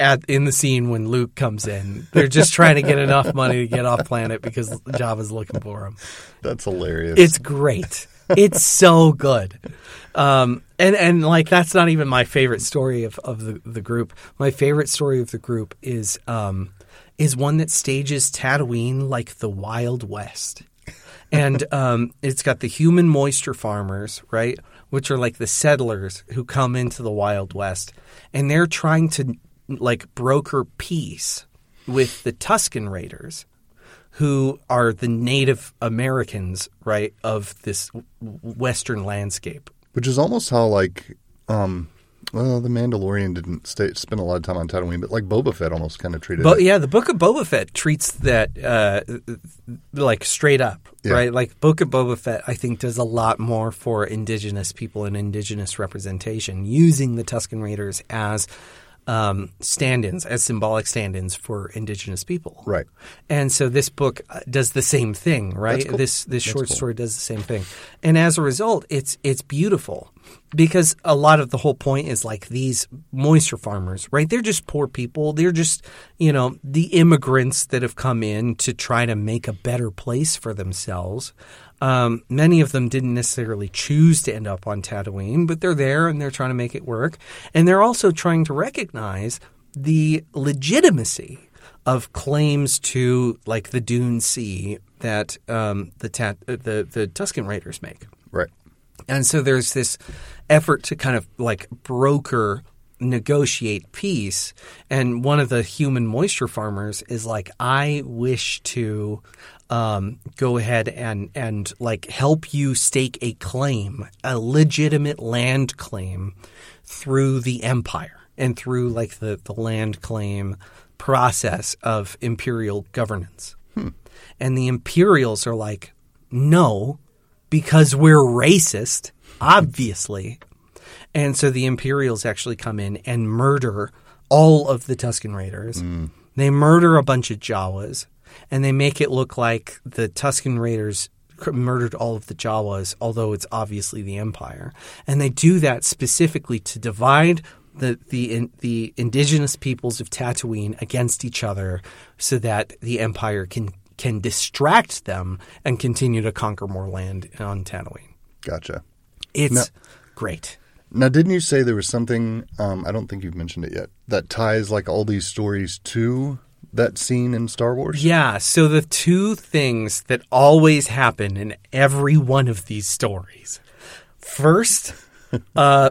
at in the scene when Luke comes in. They're just trying to get enough money to get off planet because Jabba's looking for him. That's hilarious. It's great. It's so good. Um, and and like that's not even my favorite story of, of the, the group. My favorite story of the group is um, is one that stages Tatooine like the Wild West. And um, it's got the human moisture farmers, right, which are like the settlers who come into the Wild West, and they're trying to like broker peace with the Tusken Raiders, who are the Native Americans, right, of this Western landscape. Which is almost how like um well, the Mandalorian didn't stay spend a lot of time on Tatooine, but like Boba Fett almost kind of treated But it. yeah, the Book of Boba Fett treats that uh, like straight up, Yeah. right? Like Book of Boba Fett, I think does a lot more for Indigenous people and Indigenous representation, using the Tusken Raiders as um, stand-ins, as symbolic stand-ins for Indigenous people. Right. And so this book uh, does the same thing, right? Cool. This this short cool. story does the same thing, and as a result, it's it's beautiful because a lot of the whole point is like these moisture farmers, right? They're just poor people. They're just you know the immigrants that have come in to try to make a better place for themselves. Um, many of them didn't necessarily choose to end up on Tatooine, but they're there and they're trying to make it work, and they're also trying to recognize the legitimacy of claims to like the Dune Sea that um, the, tat, uh, the the Tusken Raiders make. Right. And so there's this effort to kind of like broker negotiate peace and one of the human moisture farmers is like I wish to um, go ahead and and like help you stake a claim, a legitimate land claim through the empire and through like the, the land claim process of imperial governance. And the Imperials are like, no, because we're racist, obviously. And so the Imperials actually come in and murder all of the Tusken Raiders. They murder a bunch of Jawas, and they make it look like the Tusken Raiders murdered all of the Jawas, although it's obviously the Empire. And they do that specifically to divide the the in, the indigenous peoples of Tatooine against each other, so that the Empire can can distract them and continue to conquer more land on Tatooine. Gotcha. It's No. great. Now, didn't you say there was something? Um, I don't think you've mentioned it yet. That ties like all these stories to that scene in Star Wars. Yeah, so the two things that always happen in every one of these stories. First, uh,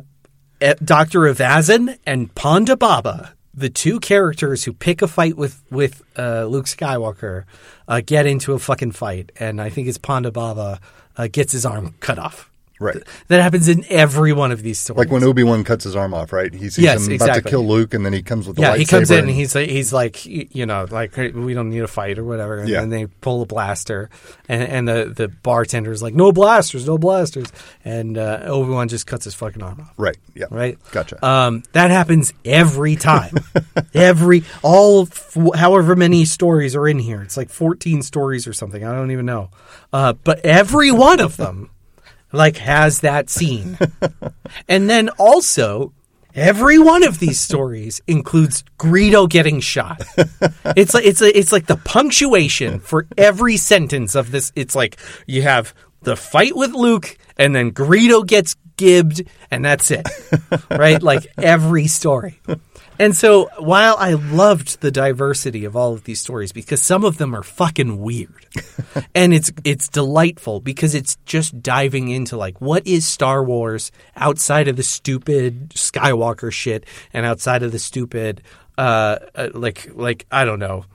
Dr. Evazan and Ponda Baba, the two characters who pick a fight with with uh, Luke Skywalker, uh, get into a fucking fight, and I think it's Ponda Baba uh, gets his arm cut off. Right. That happens in every one of these stories. Like when Obi Wan cuts his arm off, right? He sees Yes, him about to kill Luke, and then he comes with the yeah, he comes in and he's like, he's like, you know, like "Hey, we don't need a fight or whatever. And Yeah. then they pull a blaster, and, and the the bartender's like, no blasters, no blasters, and uh, Obi Wan just cuts his fucking arm off. right. Yeah. Right. Gotcha. Um, that happens every time. every all f- however many stories are in here. It's like fourteen stories or something. I don't even know. Uh, but every one of them like has that scene. and then also every one of these stories includes Greedo getting shot. It's like it's a, it's like the punctuation for every sentence of this. It's like you have the fight with Luke and then Greedo gets gibbed and that's it. right? Like every story. And so while I loved the diversity of all of these stories because some of them are fucking weird. and it's it's delightful because it's just diving into like what is Star Wars outside of the stupid Skywalker shit and outside of the stupid uh, uh like like I don't know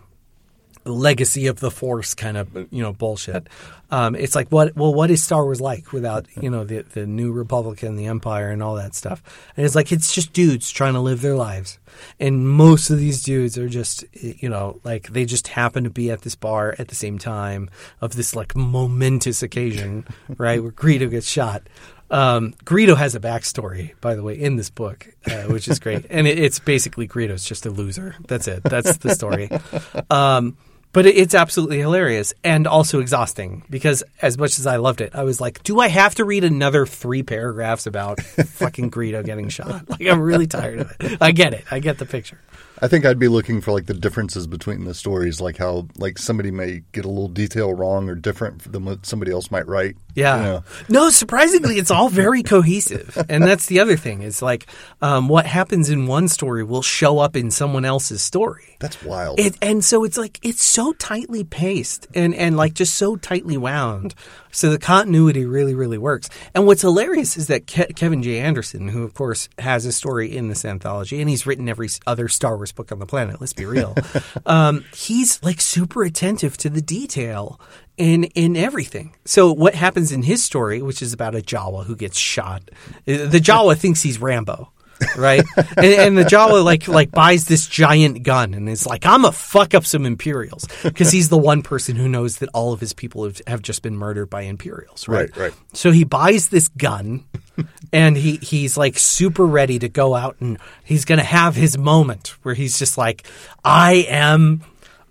legacy of the force kind of you know bullshit um, it's like what well what is star wars like without you know the, the new republic and the empire and all that stuff and it's like it's just dudes trying to live their lives and most of these dudes are just you know like they just happen to be at this bar at the same time of this like momentous occasion right where greedo gets shot um, Greedo has a backstory, by the way, in this book, uh, which is great, and it, it's basically Greedo's just a loser. That's it. That's the story. Um, but it's absolutely hilarious and also exhausting because as much as I loved it, I was like, do I have to read another three paragraphs about fucking Greedo getting shot? Like, I'm really tired of it. I get it. I get the picture. I think I'd be looking for like the differences between the stories, like how like somebody may get a little detail wrong or different than what somebody else might write. Yeah. You know? No, surprisingly, it's all very cohesive. And that's the other thing. It's like um, what happens in one story will show up in someone else's story. That's wild. It, and so it's like it's so tightly paced and, and like just so tightly wound. So the continuity really, really works. And what's hilarious is that Ke- Kevin J. Anderson, who of course has a story in this anthology, and he's written every other Star Wars book on the planet. Let's be real. um, he's like super attentive to the detail in in everything. So what happens in his story, which is about a Jawa who gets shot, the Jawa thinks he's Rambo. right? and, and the Jawa like like buys this giant gun and is like, I'm gonna fuck up some Imperials because he's the one person who knows that all of his people have, have just been murdered by Imperials, right? Right, right. So he buys this gun and he he's like super ready to go out and he's gonna have his moment where he's just like, I am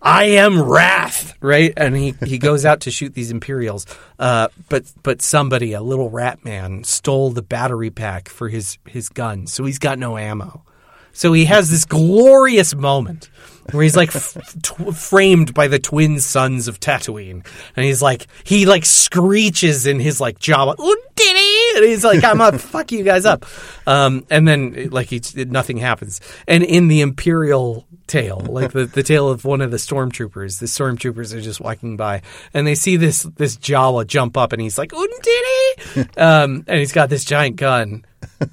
I am wrath, right? And he, he goes out to shoot these Imperials, uh, but but somebody, a little rat man, stole the battery pack for his his gun, so he's got no ammo. So he has this glorious moment where he's like f- t- framed by the twin suns of Tatooine, and he's like he like screeches in his like Jawa, "Undini!" and he's like, "I'm gonna fuck you guys up," um, and then like he, nothing happens. And in the Imperial tale, like the, the tale of one of the stormtroopers, the stormtroopers are just walking by, and they see this this Jawa jump up, and he's like, "Undini!" um, and he's got this giant gun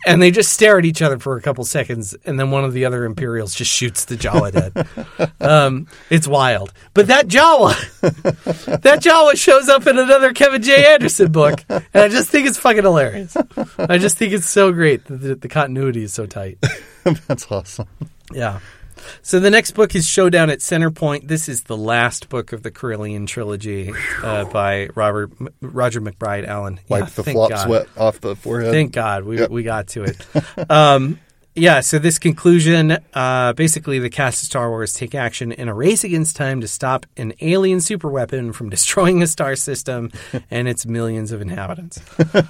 and they just stare at each other for a couple seconds, and then one of the other Imperials just shoots the Jawa dead. Um, it's wild, but that Jawa, that Jawa shows up in another Kevin J. Anderson book, and I just think it's fucking hilarious. I just think it's so great that the, the continuity is so tight. That's awesome. Yeah. So the next book is Showdown at Centerpoint. This is the last book of the Corellian trilogy uh, by Robert Roger McBride Allen. Wipe Yeah, the thank flop God. sweat off the forehead. Thank God we, Yep. we got to it. um, yeah, so this conclusion uh, basically, the cast of Star Wars take action in a race against time to stop an alien superweapon from destroying a star system and its millions of inhabitants.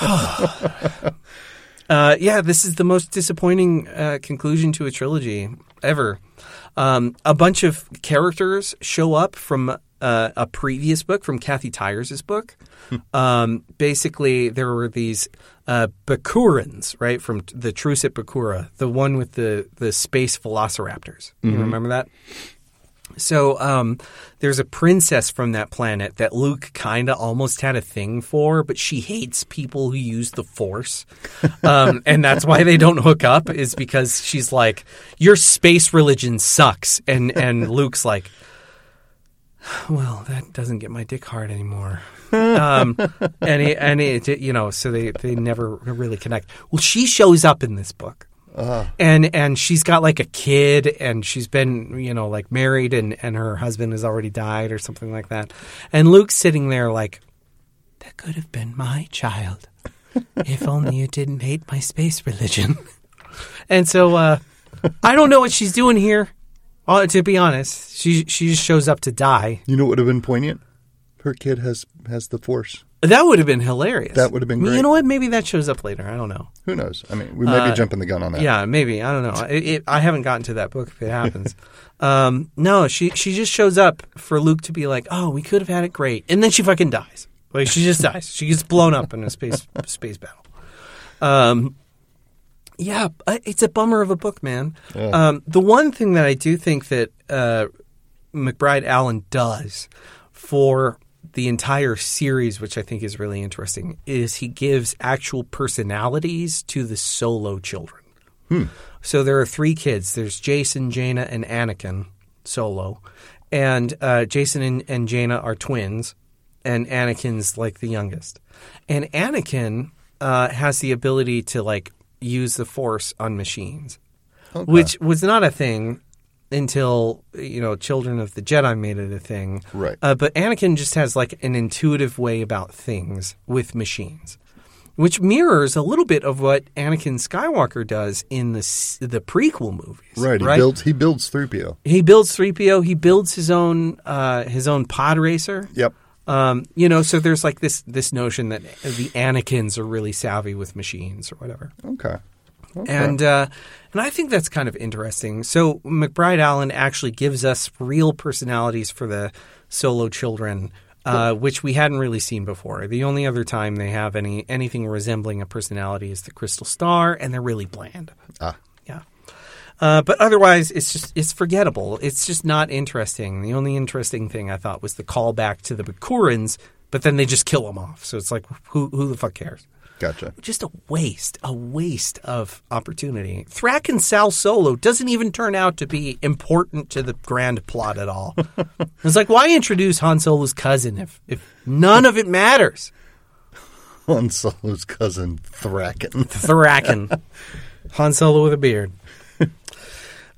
uh, yeah, this is the most disappointing uh, conclusion to a trilogy ever. Um, a bunch of characters show up from uh, a previous book, from Kathy Tyers' book. um, basically, there were these uh, Bakurans, right, from the Truce at Bakura, the one with the, the space velociraptors. You remember that? So um, there's a princess from that planet that Luke kind of almost had a thing for, but she hates people who use the Force, um, and that's why they don't hook up. Is because she's like, your space religion sucks, and and Luke's like, well, that doesn't get my dick hard anymore. um, and he, and it, you know, so they they never really connect. Well, she shows up in this book and and she's got like a kid and she's been you know like married and and her husband has already died or something like that. And luke's sitting there like that could have been my child. If only you didn't hate my space religion. And so uh i don't know what she's doing here. Uh, to be honest she she just shows up to die. You know what would have been poignant? Her kid has has the force. That would have been hilarious That would have been Well, you know what maybe that shows up later i don't know Who knows? I mean, we might be jumping the gun on that. Uh, Yeah, maybe. I don't know. It, it, I haven't gotten to that book if it happens. um, no, she she just shows up for Luke to be like, "Oh, we could have had it great," and then she fucking dies. Like she just dies. She gets blown up in a space space battle. Um, yeah, it's a bummer of a book, man. Um, the one thing that I do think that uh, McBride Allen does for the entire series, which I think is really interesting, is he gives actual personalities to the solo children. So there are three kids. There's Jacen, Jaina, and Anakin solo, and uh, Jacen and, and Jaina are twins, and Anakin's like the youngest. And Anakin uh, has the ability to like use the Force on machines, which was not a thing until you know Children of the Jedi made it a thing. Right. Uh, but Anakin just has like an intuitive way about things with machines which mirrors a little bit of what Anakin Skywalker does in the the prequel movies. Right. He builds he builds 3PO. He builds 3PO. He builds his own uh, his own pod racer. Yep. Um, you know, so there's like this this notion that the Anakins are really savvy with machines or whatever. Okay. And uh, and I think that's kind of interesting. So McBride Allen actually gives us real personalities for the solo children, uh, which we hadn't really seen before. The only other time they have any anything resembling a personality is the Crystal Star, and they're really bland. Ah. Yeah. Uh, but otherwise, it's just it's forgettable. It's just not interesting. The only interesting thing I thought was the callback to the Bakurans, but then they just kill them off. So it's like, who who the fuck cares? Gotcha. Just a waste, a waste of opportunity. Thrackan Sal Solo doesn't even turn out to be important to the grand plot at all. it's like, why introduce Han Solo's cousin if if none of it matters? Han Solo's cousin Thrackan. Thrackan. Han Solo with a beard.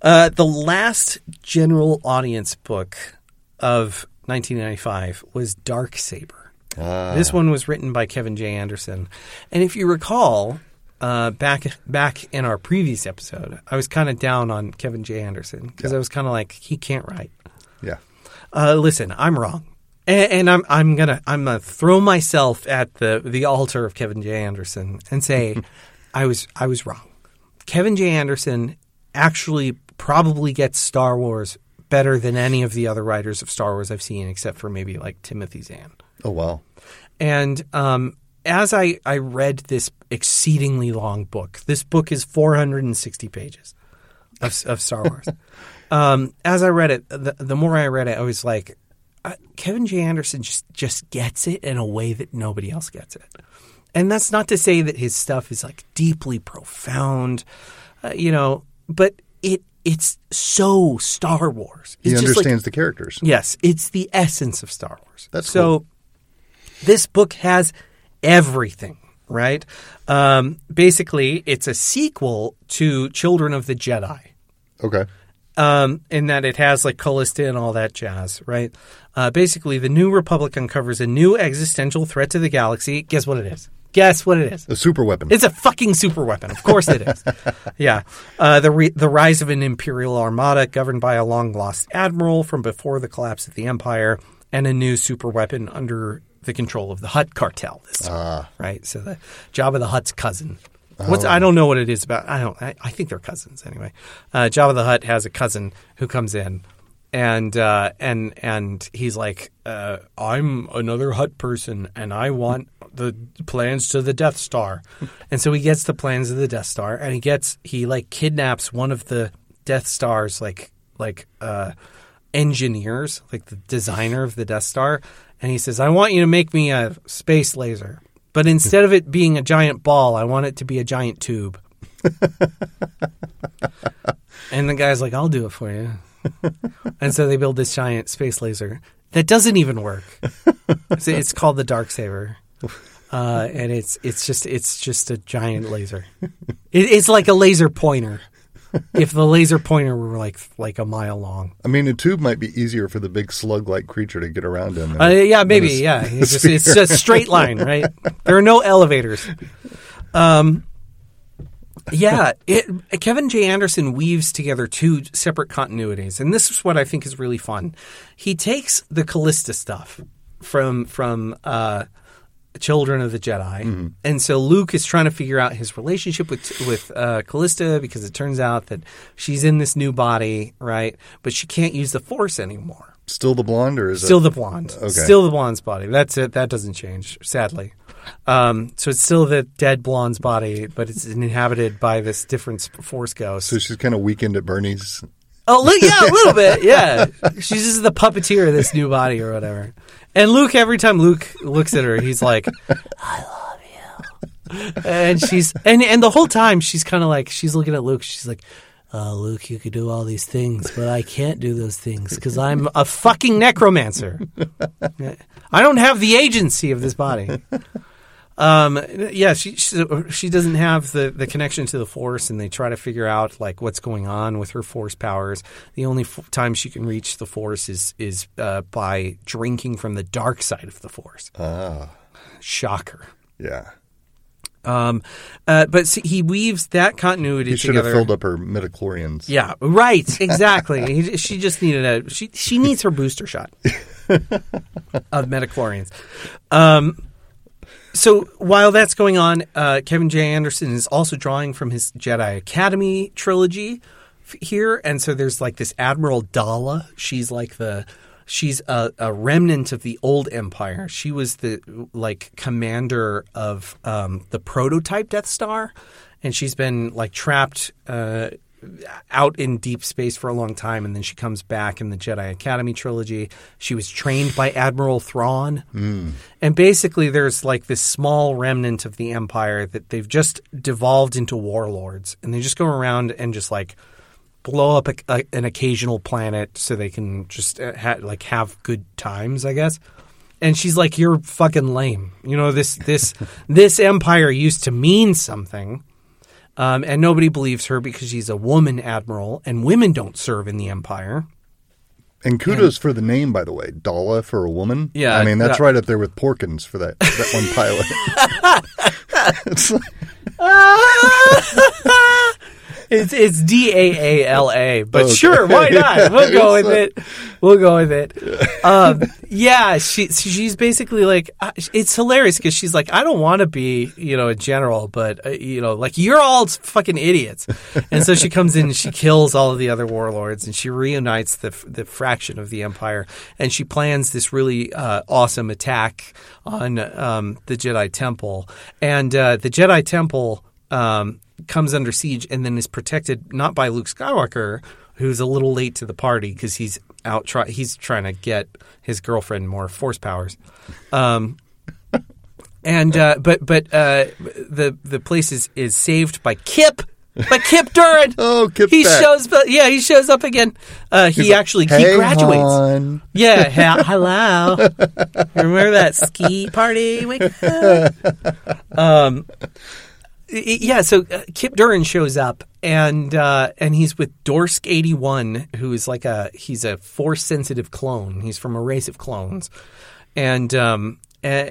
Uh, the last general audience book of 1995 was Dark Saber. This one was written by Kevin J. Anderson, and if you recall, uh, back back in our previous episode, I was kind of down on Kevin J. Anderson because I was kind of like he can't write. Yeah. Uh, listen, I'm wrong, and, and I'm I'm gonna I'm gonna throw myself at the the altar of Kevin J. Anderson and say I was I was wrong. Kevin J. Anderson actually probably gets Star Wars better than any of the other writers of Star Wars I've seen, except for maybe like Timothy Zahn. Oh wow. And um, as I, I read this exceedingly long book, this book is 460 pages of, of Star Wars. um, as I read it, the, the more I read it, I was like, uh, Kevin J. Anderson just, just gets it in a way that nobody else gets it. And that's not to say that his stuff is like deeply profound, uh, you know, but it it's so Star Wars. He It's just like- understands the characters. Yes, it's the essence of Star Wars. That's so. cool. This book has everything, right? Um, basically, it's a sequel to Children of the Jedi, Okay. um, in that it has like Callista and all that jazz, right? Uh, basically, the New Republic uncovers a new existential threat to the galaxy. Guess what it is? Guess what it is? A super weapon. It's a fucking super weapon. Of course it is. yeah. Uh, the re- the rise of an imperial armada governed by a long lost admiral from before the collapse of the empire, and a new super weapon under the control of the Hutt cartel. This time, right. So the Jabba the Hutt's cousin. What's I don't know what it is about. I don't. I, I think they're cousins anyway. Uh, Jabba the Hutt has a cousin who comes in. And uh, and and he's like, uh, I'm another Hutt person, and I want the plans to the Death Star. and so he gets the plans of the Death Star, and he gets he like kidnaps one of the Death Star's like like uh, engineers, like the designer of the Death Star, and he says, "I want you to make me a space laser, but instead of it being a giant ball, I want it to be a giant tube." and the guy's like, "I'll do it for you." and so they build this giant space laser that doesn't even work. it's, it's called the Dark Saber. Uh, and it's it's just it's just a giant laser. It, it's like a laser pointer. If the laser pointer were like like a mile long, I mean, a tube might be easier for the big slug-like creature to get around in. uh, yeah, maybe, a yeah. It's just, it's just a straight line, right? There are no elevators. Um, yeah, it, Kevin J. Anderson weaves together two separate continuities, and this is what I think is really fun. He takes the Callista stuff from from uh, Children of the Jedi, and so Luke is trying to figure out his relationship with with uh, Callista because it turns out that she's in this new body, right? But she can't use the Force anymore. Still the blonde, or is Still it? the blonde. Okay. Still the blonde's body. That's it. That doesn't change, sadly. Um, so it's still the dead blonde's body, but it's inhabited by this different force ghost. So she's kind of Weekend at Bernie's. Oh, li- yeah, a little bit. Yeah, she's just the puppeteer of this new body or whatever. And Luke, every time Luke looks at her, he's like, "I love you," and she's and and the whole time she's kind of like she's looking at Luke. She's like. Uh, Luke, you could do all these things, but I can't do those things because I'm a fucking necromancer. I don't have the agency of this body. Um, yeah, she, she she doesn't have the, the connection to the force, and they try to figure out like what's going on with her force powers. The only f- time she can reach the force is is uh, by drinking from the dark side of the force. Ah, Shocker. yeah. Um, uh, but see, he weaves that continuity He should have filled up her midichlorians. Yeah, right. Exactly. He- she just needed a she she needs her booster shot of metachlorians. Um, so while that's going on, uh, Kevin J. Anderson is also drawing from his Jedi Academy trilogy f- here, and so there's like this Admiral Daala. She's like the she's a, a remnant of the old Empire. She was the like commander of um, the prototype Death Star, and she's been like trapped. Uh, out in deep space for a long time, and then she comes back in the Jedi Academy trilogy. She was trained by Admiral Thrawn, and basically, there's like this small remnant of the Empire that they've just devolved into warlords, and they just go around and just like blow up a, a, an occasional planet so they can just uh, ha- like have good times, I guess. And she's like, "You're fucking lame. You know this this this empire used to mean something." Um, and nobody believes her because she's a woman admiral, and women don't serve in the empire. And kudos for the name, by the way, Daala for a woman. Yeah, I mean that's right up there with Porkins for that that one pilot. it's like, It's it's D A A L A, but Okay. sure, why not? We'll go with it. We'll go with it. Um, yeah, she she's basically like uh, it's hilarious because she's like, I don't want to be you know a general, but uh, you know like you're all fucking idiots, and so she comes in and she kills all of the other warlords and she reunites the the fraction of the empire and she plans this really uh, awesome attack on um, the Jedi Temple and uh, the Jedi Temple um, comes under siege and then is protected not by Luke Skywalker, who's a little late to the party because he's out try he's trying to get his girlfriend more force powers. Um, and uh, but but uh, the the place is, is saved by Kip. By Kip Durron. Oh, Kip's he back. shows. Yeah, he shows up again. Uh, he like, actually "Hey, he graduates. hon." Yeah, he- hello. Remember that ski party? we had? um, yeah. So uh, Kip Durron shows up, and uh, and he's with Dorsk eighty one, who is like a he's a force sensitive clone. He's from a race of clones, and um, uh,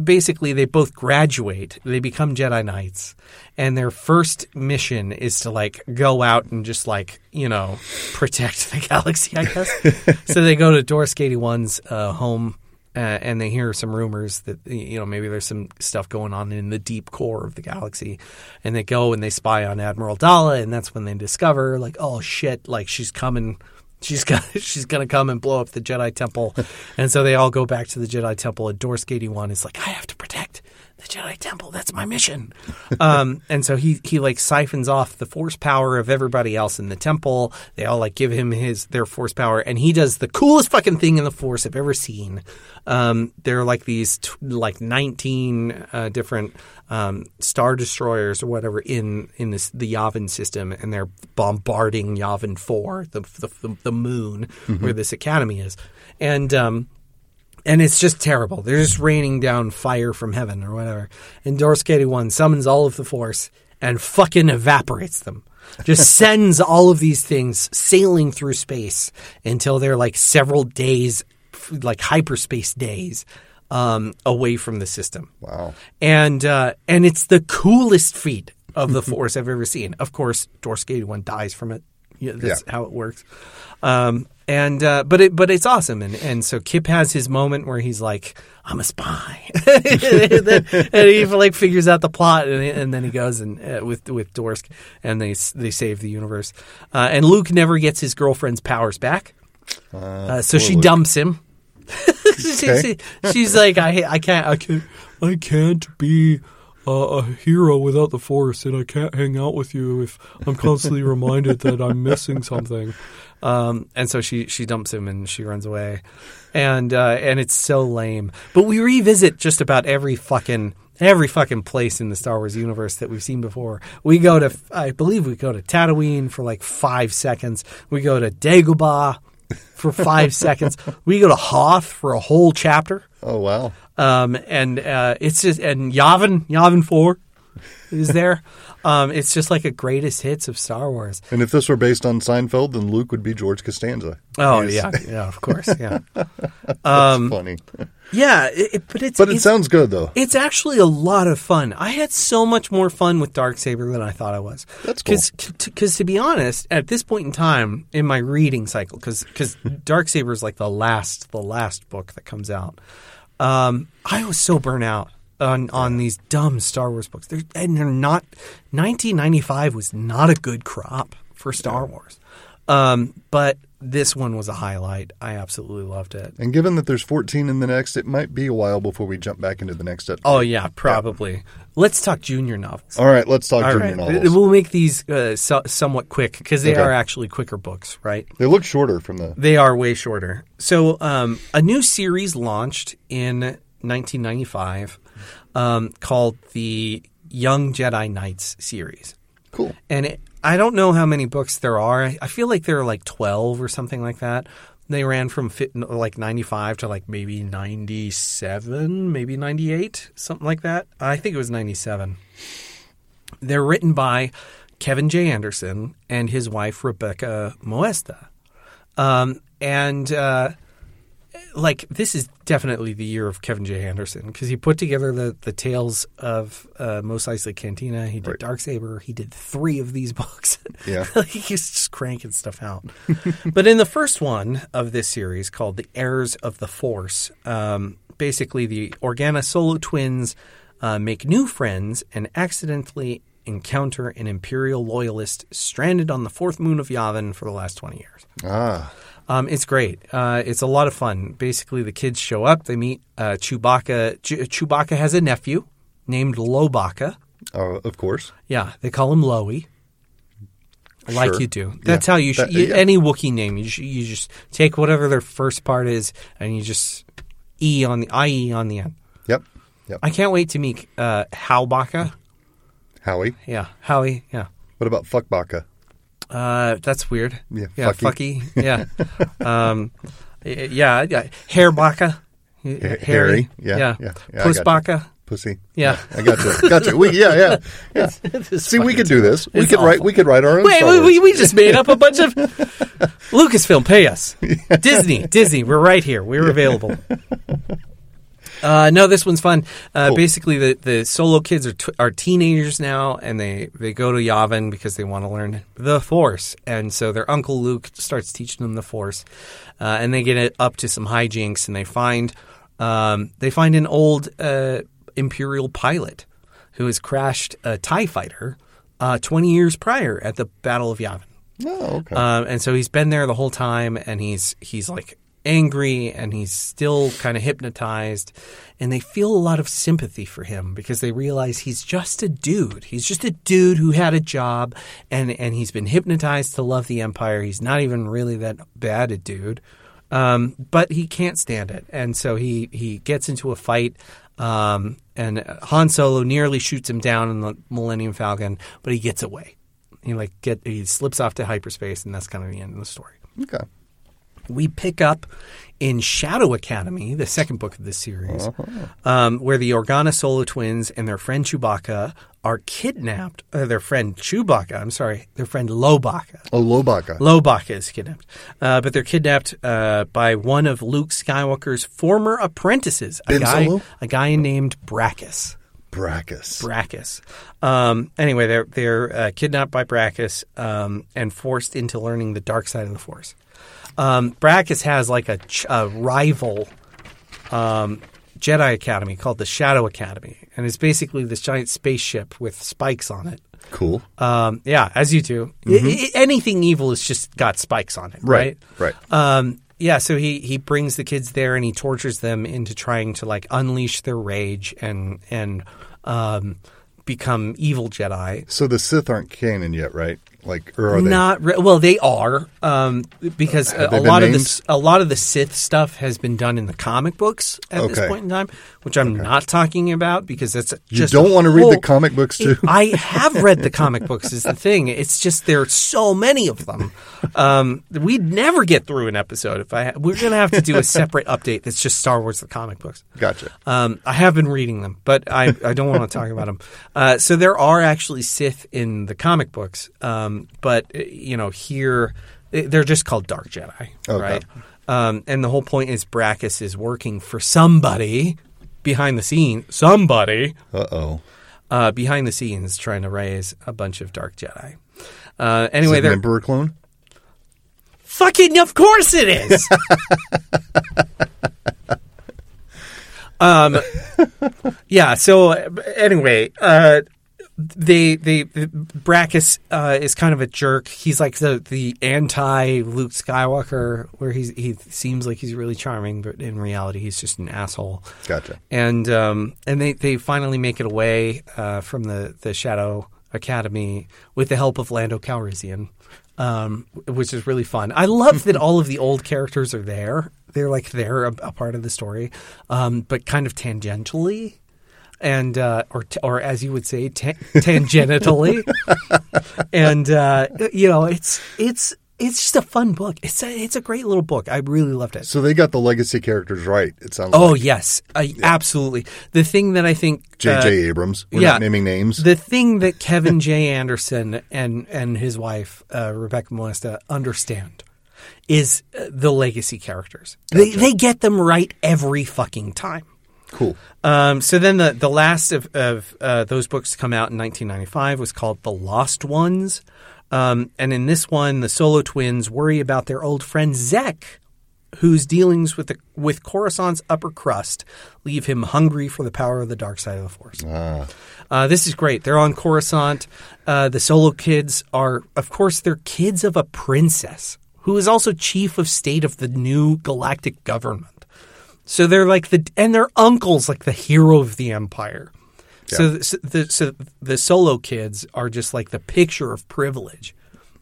basically they both graduate. They become Jedi Knights, and their first mission is to like go out and just like you know protect the galaxy. I guess. so they go to Dorsk 81's uh, home. Uh, and they hear some rumors that you know maybe there's some stuff going on in the deep core of the galaxy, and they go and they spy on Admiral Daala, and that's when they discover like oh shit, like she's coming She's gonna she's gonna come and blow up the Jedi Temple, and so they all go back to the Jedi Temple. And Dorsk eighty one is like, I have to protect the Jedi Temple. That's my mission. um, and so he he like siphons off the Force power of everybody else in the temple. They all like give him his their Force power, and he does the coolest fucking thing in the Force I've ever seen. Um, there are like these t- like nineteen uh, different um, star destroyers or whatever in in this the Yavin system, and they're bombarding Yavin Four, the the, the, the moon where this academy is, and um, and it's just terrible. They're just raining down fire from heaven or whatever. And Dorsk 81 summons all of the force and fucking evaporates them. Just sends all of these things sailing through space until they're like several days, like hyperspace days, um, away from the system Wow. and uh, and it's the coolest feat of the force I've ever seen. Of course, Dorsk 81 dies from it. Yeah, that's Yeah. how it works. Um, and uh, but it but it's awesome. And and so Kip has his moment where he's like, "I'm a spy," and, then, and he like figures out the plot, and, and then he goes and uh, with with Dorsk, and they they save the universe. Uh, and Luke never gets his girlfriend's powers back, uh, so she Luke. dumps him. She- she- she's like, I, I can't, I can't, I can't be a, a hero without the force, and I can't hang out with you if I'm constantly reminded that I'm missing something. Um, and so she she dumps him and she runs away, and uh, and it's so lame. But we revisit just about every fucking. Every fucking place in the Star Wars universe that we've seen before. We go to, I believe we go to Tatooine for like five seconds. We go to Dagobah for five seconds. We go to Hoth for a whole chapter. Oh wow. Um, and uh, it's just and Yavin Yavin Four is there. Um, it's just like a greatest hits of Star Wars. And if this were based on Seinfeld, then Luke would be George Costanza. Oh He's- yeah, yeah, of course, yeah, That's Um, funny. yeah. It- but it's But it it's, sounds good though. it's actually a lot of fun. I had so much more fun with Dark Saber than I thought I was. That's cool. Because to be honest, at this point in time in my reading cycle, because because Dark Saber is like the last the last book that comes out. Um, I was so burnt out. on on these dumb Star Wars books. They're, and they're not. 1995 was not a good crop for Star Wars, um, but this one was a highlight. I absolutely loved it. And given that there's 14 in the next, it might be a while before we jump back into the next update. Oh yeah, probably. Let's talk junior novels. All right, let's talk All junior right. novels. We'll make these uh, so, somewhat quick because they Okay. are actually quicker books, right? They look shorter from the. They are way shorter. So, um, a new series launched in 1995 um, called the Young Jedi Knights series. Cool. And it, I don't know how many books there are. I feel like there are like 12 or something like that. They ran from like 95 to like maybe 97, maybe 98, something like that. I think it was 97. They're written by Kevin J. Anderson and his wife, Rebecca Moesta. Um, and uh, like this is definitely the year of Kevin J. Anderson because he put together the the tales of uh, Mos Eisley Cantina. He did Right. Darksaber. He did three of these books. Yeah. like he's just cranking stuff out. but in the first one of this series, called "The Heirs of the Force," um, basically the Organa Solo twins uh, make new friends and accidentally encounter an Imperial loyalist stranded on the fourth moon of Yavin for the last twenty years. Ah, Um, it's great. Uh, it's a lot of fun. Basically, the kids show up. They meet uh, Chewbacca. Ch- Chewbacca has a nephew named Lowbacca. uh, of course. Yeah, they call him Lowie. Like Sure. you do. That's Yeah. how you should. That- yeah. Any Wookiee name, you, should, you just take whatever their first part is, and you just e on the ie on the end. Yep. Yep. I can't wait to meet uh, Howbaka. Howie. Yeah, Howie. Yeah, What about fuck Baka? Uh, that's weird. Yeah, yeah, fucky. fucky. Yeah, um, yeah, yeah. Hairbaka. Ha- hairy. Yeah, yeah. yeah, yeah, I gotcha. Pussbaka. Pussy. Yeah. I got you. Got you. We, yeah, yeah, yeah. See, we could do this. We It's could write. We could write our own. Wait, we, we, we just made up a bunch of Lucasfilm. Pay us, Disney, Disney. We're right here. We're available. Uh, no, this one's fun. Uh, Cool. Basically, the, the solo kids are t- are teenagers now, and they, they go to Yavin because they want to learn the Force. And so their uncle Luke starts teaching them the Force, uh, and they get it up to some hijinks, and they find um, they find an old uh, Imperial pilot who has crashed a Tie fighter uh, twenty years prior at the Battle of Yavin. Oh, okay. Um, and so he's been there the whole time, and he's he's like angry, and he's still kind of hypnotized, and they feel a lot of sympathy for him because they realize he's just a dude. He's just a dude who had a job, and and he's been hypnotized to love the Empire. He's not even really that bad a dude, um, but he can't stand it, and so he he gets into a fight. Um, and Han Solo nearly shoots him down in the Millennium Falcon, but he gets away. He like get he slips off to hyperspace, and that's kind of the end of the story. okay. We pick up in Shadow Academy, the second book of this series, um, where the Organa Solo twins and their friend Chewbacca are kidnapped. Uh, their friend Chewbacca, I'm sorry, their friend Lowbacca. Oh, Lowbacca. Lowbacca is kidnapped, uh, but they're kidnapped uh, by one of Luke Skywalker's former apprentices, a Ben guy, Solo? a guy named Brakiss. Brakiss. Brakiss. Um, anyway, they're they're uh, kidnapped by Brakiss um, and forced into learning the dark side of the Force. Um, Brakiss has like a, ch- a rival um, Jedi Academy called the Shadow Academy, and it's basically this giant spaceship with spikes on it. cool. Um, yeah, as you do. I- I- anything evil has just got spikes on it, right? Right. Um, yeah, so he, he brings the kids there and he tortures them into trying to like unleash their rage and and um, become evil Jedi. So the Sith aren't canon yet, right? Like, or are they? Not re- well, they are um, because a, a lot of this a lot of the Sith stuff has been done in the comic books at this point in time, which I'm not talking about because that's You don't want to read the comic books too. I have read the comic books. Is the thing? It's just there are so many of them. Um, we'd never get through an episode if I. We're going to have to do a separate update that's just Star Wars the comic books. Gotcha. Um, I have been reading them, but I, I don't want to talk about them. Uh, so there are actually Sith in the comic books, um, but uh, you know here eh, they're just called Dark Jedi, Okay. right? Um, and the whole point is Brakiss is working for somebody behind the scene, somebody Uh oh. uh, behind the scenes trying to raise a bunch of Dark Jedi. Uh, Is anyway, it an they're Emperor clone? fucking. Of course it is. um, yeah. So uh, anyway, uh, they they Brakiss uh, is kind of a jerk. He's like the the anti Luke Skywalker, where he's he seems like he's really charming, but in reality he's just an asshole. Gotcha. And um, and they they finally make it away uh, from the the Shadow Academy with the help of Lando Calrissian. Um, which is really fun. I love that all of the old characters are there. They're like they're a, a part of the story, um, but kind of tangentially and uh, or or as you would say, ta- tangentially, and uh, you know, it's it's it's just a fun book. It's a, it's a great little book. I really loved it. So they got the legacy characters right. It sounds. Oh like. yes, I, absolutely. The thing that I think J.J. uh, Abrams. We're yeah. not naming names. The thing that Kevin J. Anderson and and his wife uh, Rebecca Moesta understand is uh, the legacy characters. They they get them right every fucking time. Cool. Um, so then the, the last of, of uh, those books to come out in 1995 was called The Lost Ones. Um, and in this one, the solo twins worry about their old friend Zekk, whose dealings with the, with Coruscant's upper crust leave him hungry for the power of the dark side of the Force. Ah, Uh, this is great. They're on Coruscant. Uh, the solo kids are, of course, they're kids of a princess who is also chief of state of the new galactic government. So they're like the, and their uncle's like the hero of the empire. So, so the so the solo kids are just like the picture of privilege,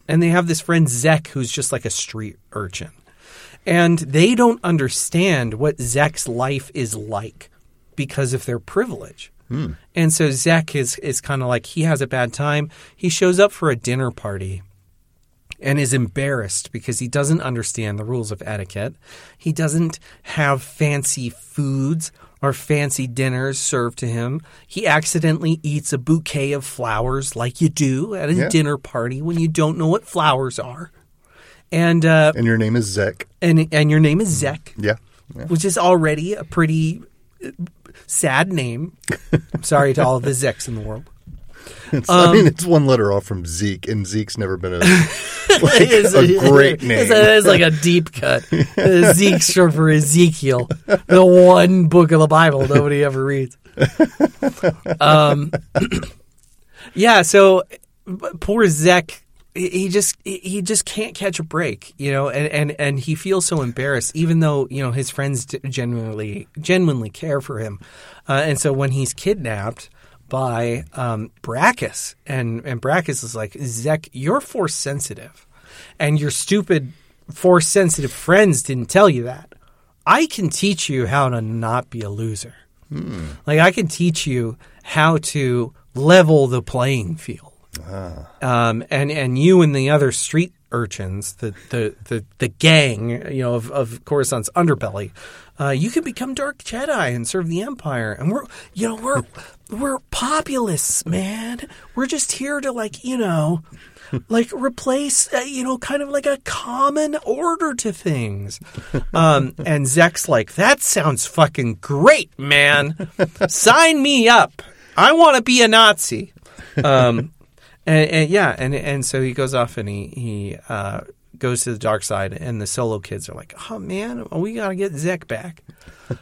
and they have this friend Zekk who's just like a street urchin, and they don't understand what Zekk's life is like because of their privilege. Hmm. And so Zekk is is kind of like he has a bad time. He shows up for a dinner party and is embarrassed because he doesn't understand the rules of etiquette. He doesn't have fancy foods or fancy dinners served to him. He accidentally eats a bouquet of flowers like you do at a Yeah. dinner party when you don't know what flowers are. And uh, and your name is Zekk. and and your name is Zekk, Yeah. yeah. which is already a pretty uh, sad name. I'm sorry to all the Zekks in the world. Um, I mean, it's one letter off from Zeke, and Zeke's never been a like It's a great name. It's, it's like a deep cut. Zeke's short for Ezekiel, the one book of the Bible nobody ever reads. Um, yeah. So poor Zekk, he just he he just can't catch a break, you know, and and and he feels so embarrassed, even though you know his friends genuinely genuinely care for him, uh, and so when he's kidnapped by um, Brakiss, and and Brakiss is like, Zekk, you're force sensitive, and your stupid force sensitive friends didn't tell you that. I can teach you how to not be a loser. Like I can teach you how to level the playing field. Um, and and you and the other street urchins, the the the, the gang, you know, of, of Coruscant's underbelly, uh, you can become Dark Jedi and serve the Empire. And we're you know we're we're populists, man. We're just here to like you know. Like replace, uh, you know, kind of like a common order to things. Um, and Zekk's like, that sounds fucking great, man. Sign me up. I want to be a Nazi. Um, and, and yeah, and and so he goes off and he he uh, goes to the dark side, and the solo kids are like, "Oh man, we got to get Zekk back."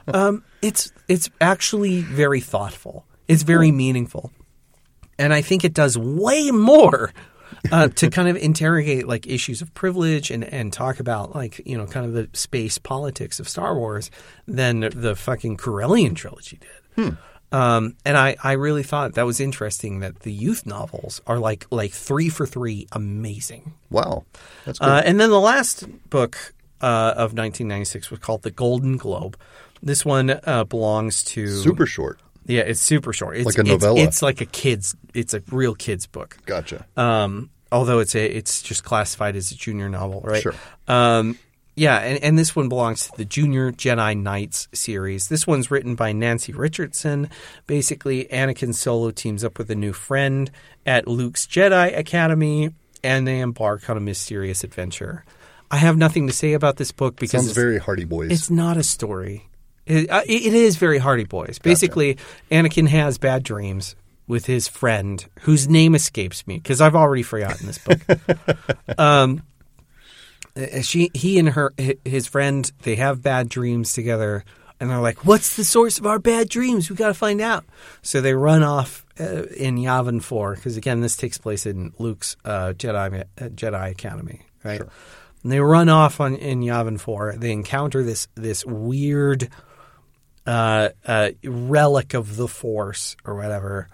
um, it's it's actually very thoughtful. It's very meaningful, and I think it does way more uh, to kind of interrogate like issues of privilege and and talk about like you know kind of the space politics of Star Wars than the fucking Corellian trilogy did. Um, and I, I really thought that was interesting that the youth novels are like like three for three amazing. Wow, that's good. Uh, and then the last book uh, of 1996 was called The Golden Globe. This one uh, belongs to Super short. Yeah, it's super short. It's, Like a it's- novella. It's, like a kids. It's a real kids book. Gotcha. Um, although it's a it's just classified as a junior novel, right? Sure. Um, yeah, and, and this one belongs to the Junior Jedi Knights series. This one's written by Nancy Richardson. Basically, Anakin Solo teams up with a new friend at Luke's Jedi Academy, and they embark on a mysterious adventure. I have nothing to say about this book because Sounds it's, very Hardy Boys. it's not a story. It, uh, it it is very Hardy Boys. Basically, Anakin has bad dreams with his friend, whose name escapes me because I've already forgotten this book. um, uh, she, he, and her, his friend, they have bad dreams together, And they're like, "What's the source of our bad dreams? We got to find out." So they run off uh, in Yavin Four because again, this takes place in Luke's uh, Jedi uh, Jedi Academy, right? And they run off on in Yavin Four. They encounter this this weird uh, uh, relic of the Force or whatever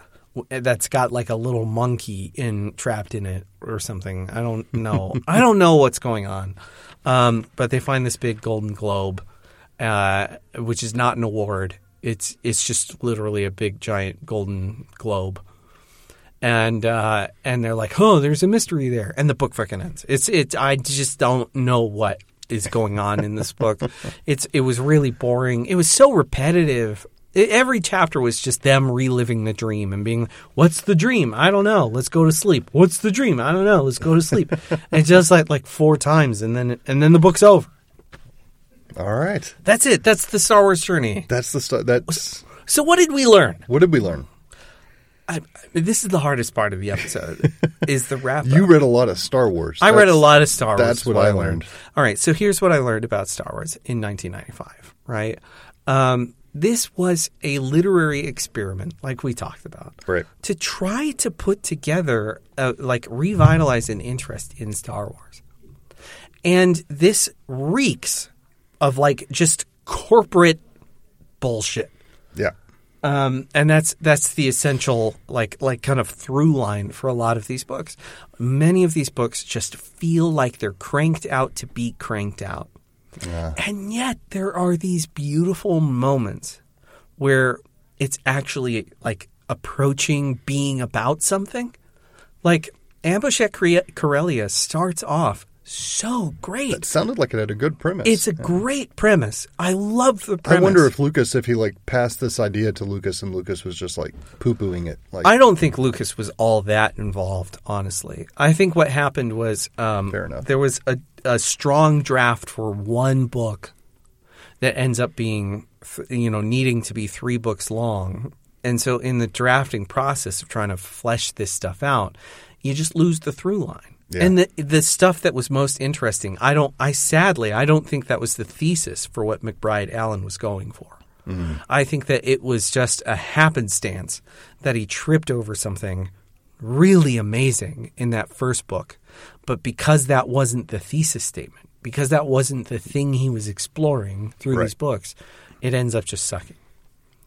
that's got like a little monkey in trapped in it or something. I don't know. I don't know what's going on. Um, but they find this big golden globe, uh, which is not an award. It's it's just literally a big giant golden globe. And uh, and they're like, oh, there's a mystery there, and the book fucking ends. It's it's I just don't know what is going on in this book. It's it was really boring. It was so repetitive. It, every chapter was just them reliving the dream and being, "What's the dream? I don't know. Let's go to sleep. What's the dream? I don't know. Let's go to sleep." and just like like four times, and then and then the book's over. All right. That's it. That's the Star Wars journey. That's the stuff. That's So what did we learn? what did we learn? I, this is the hardest part of the episode. is the wrap. You read a lot of Star Wars. I read a lot of Star Wars. that's what I learned. All right, so here's what I learned about Star Wars in 1995. Right, um, this was a literary experiment, like we talked about, Right. to try to put together, uh, like, revitalize an interest in Star Wars, and this reeks of like just corporate bullshit. Yeah. Um, and that's that's the essential like like kind of through line for a lot of these books. Many of these books just feel like they're cranked out to be cranked out. And yet there are these beautiful moments where it's actually like approaching being about something. Like Ambush at Corellia starts off so great. It sounded like it had a good premise. It's a great premise. I love the premise. I wonder if Lucas, if he like passed this idea to Lucas, and Lucas was just like poo pooing it. Like, I don't think Lucas was all that involved, honestly. I think what happened was um, Fair enough. there was a, a strong draft for one book that ends up being, you know, needing to be three books long. And so in the drafting process of trying to flesh this stuff out, you just lose the through line. Yeah. And the the stuff that was most interesting, I don't I sadly I don't think that was the thesis for what MacBride Allen was going for. Mm-hmm. I think that it was just a happenstance that he tripped over something really amazing in that first book. But because that wasn't the thesis statement, because that wasn't the thing he was exploring through Right. these books, it ends up just sucking.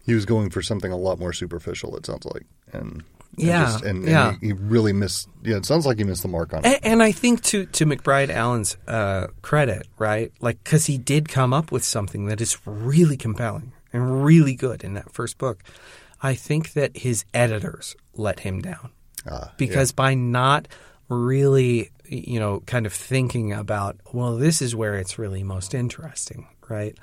he was going for something a lot more superficial. It sounds like, and and Yeah, just- and, and yeah. he, he really missed. Yeah, it sounds like he missed the mark on it. And, and I think to to MacBride Allen's uh, credit, right? Like because he did come up with something that is really compelling and really good in that first book. I think that his editors let him down Ah, because by not really, you know, kind of thinking about, well, this is where it's really most interesting, right?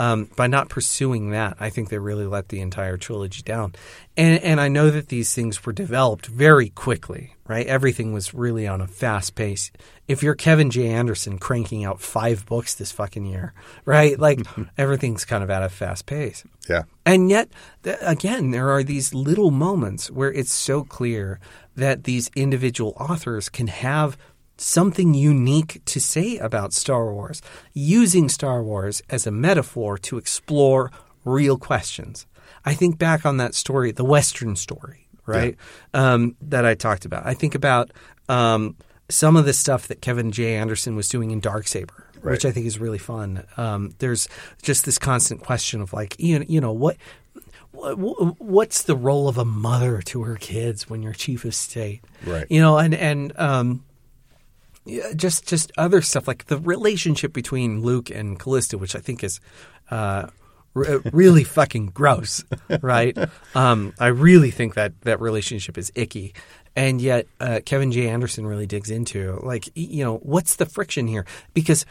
Um, by not pursuing that, I think they really let the entire trilogy down. And, and I know that these things were developed very quickly, right? Everything was really on a fast pace. If you're Kevin J. Anderson cranking out five books this fucking year, right? Like everything's kind of at a fast pace. yeah, And yet, th- again, there are these little moments where it's so clear that these individual authors can have something unique to say about Star Wars, using Star Wars as a metaphor to explore real questions. I think back on that story, the Western story, right? Um, that I talked about. I think about um, some of the stuff that Kevin J. Anderson was doing in Darksaber, which Right. I think is really fun. Um, there's just this constant question of like, you know, you know what. wh- What's the role of a mother to her kids when you're chief of state? Right. You know, and and um, yeah, just just other stuff like the relationship between Luke and Callista, which I think is uh, r- really fucking gross, right? Um, I really think that that relationship is icky, and yet uh, Kevin J. Anderson really digs into like you know what's the friction here because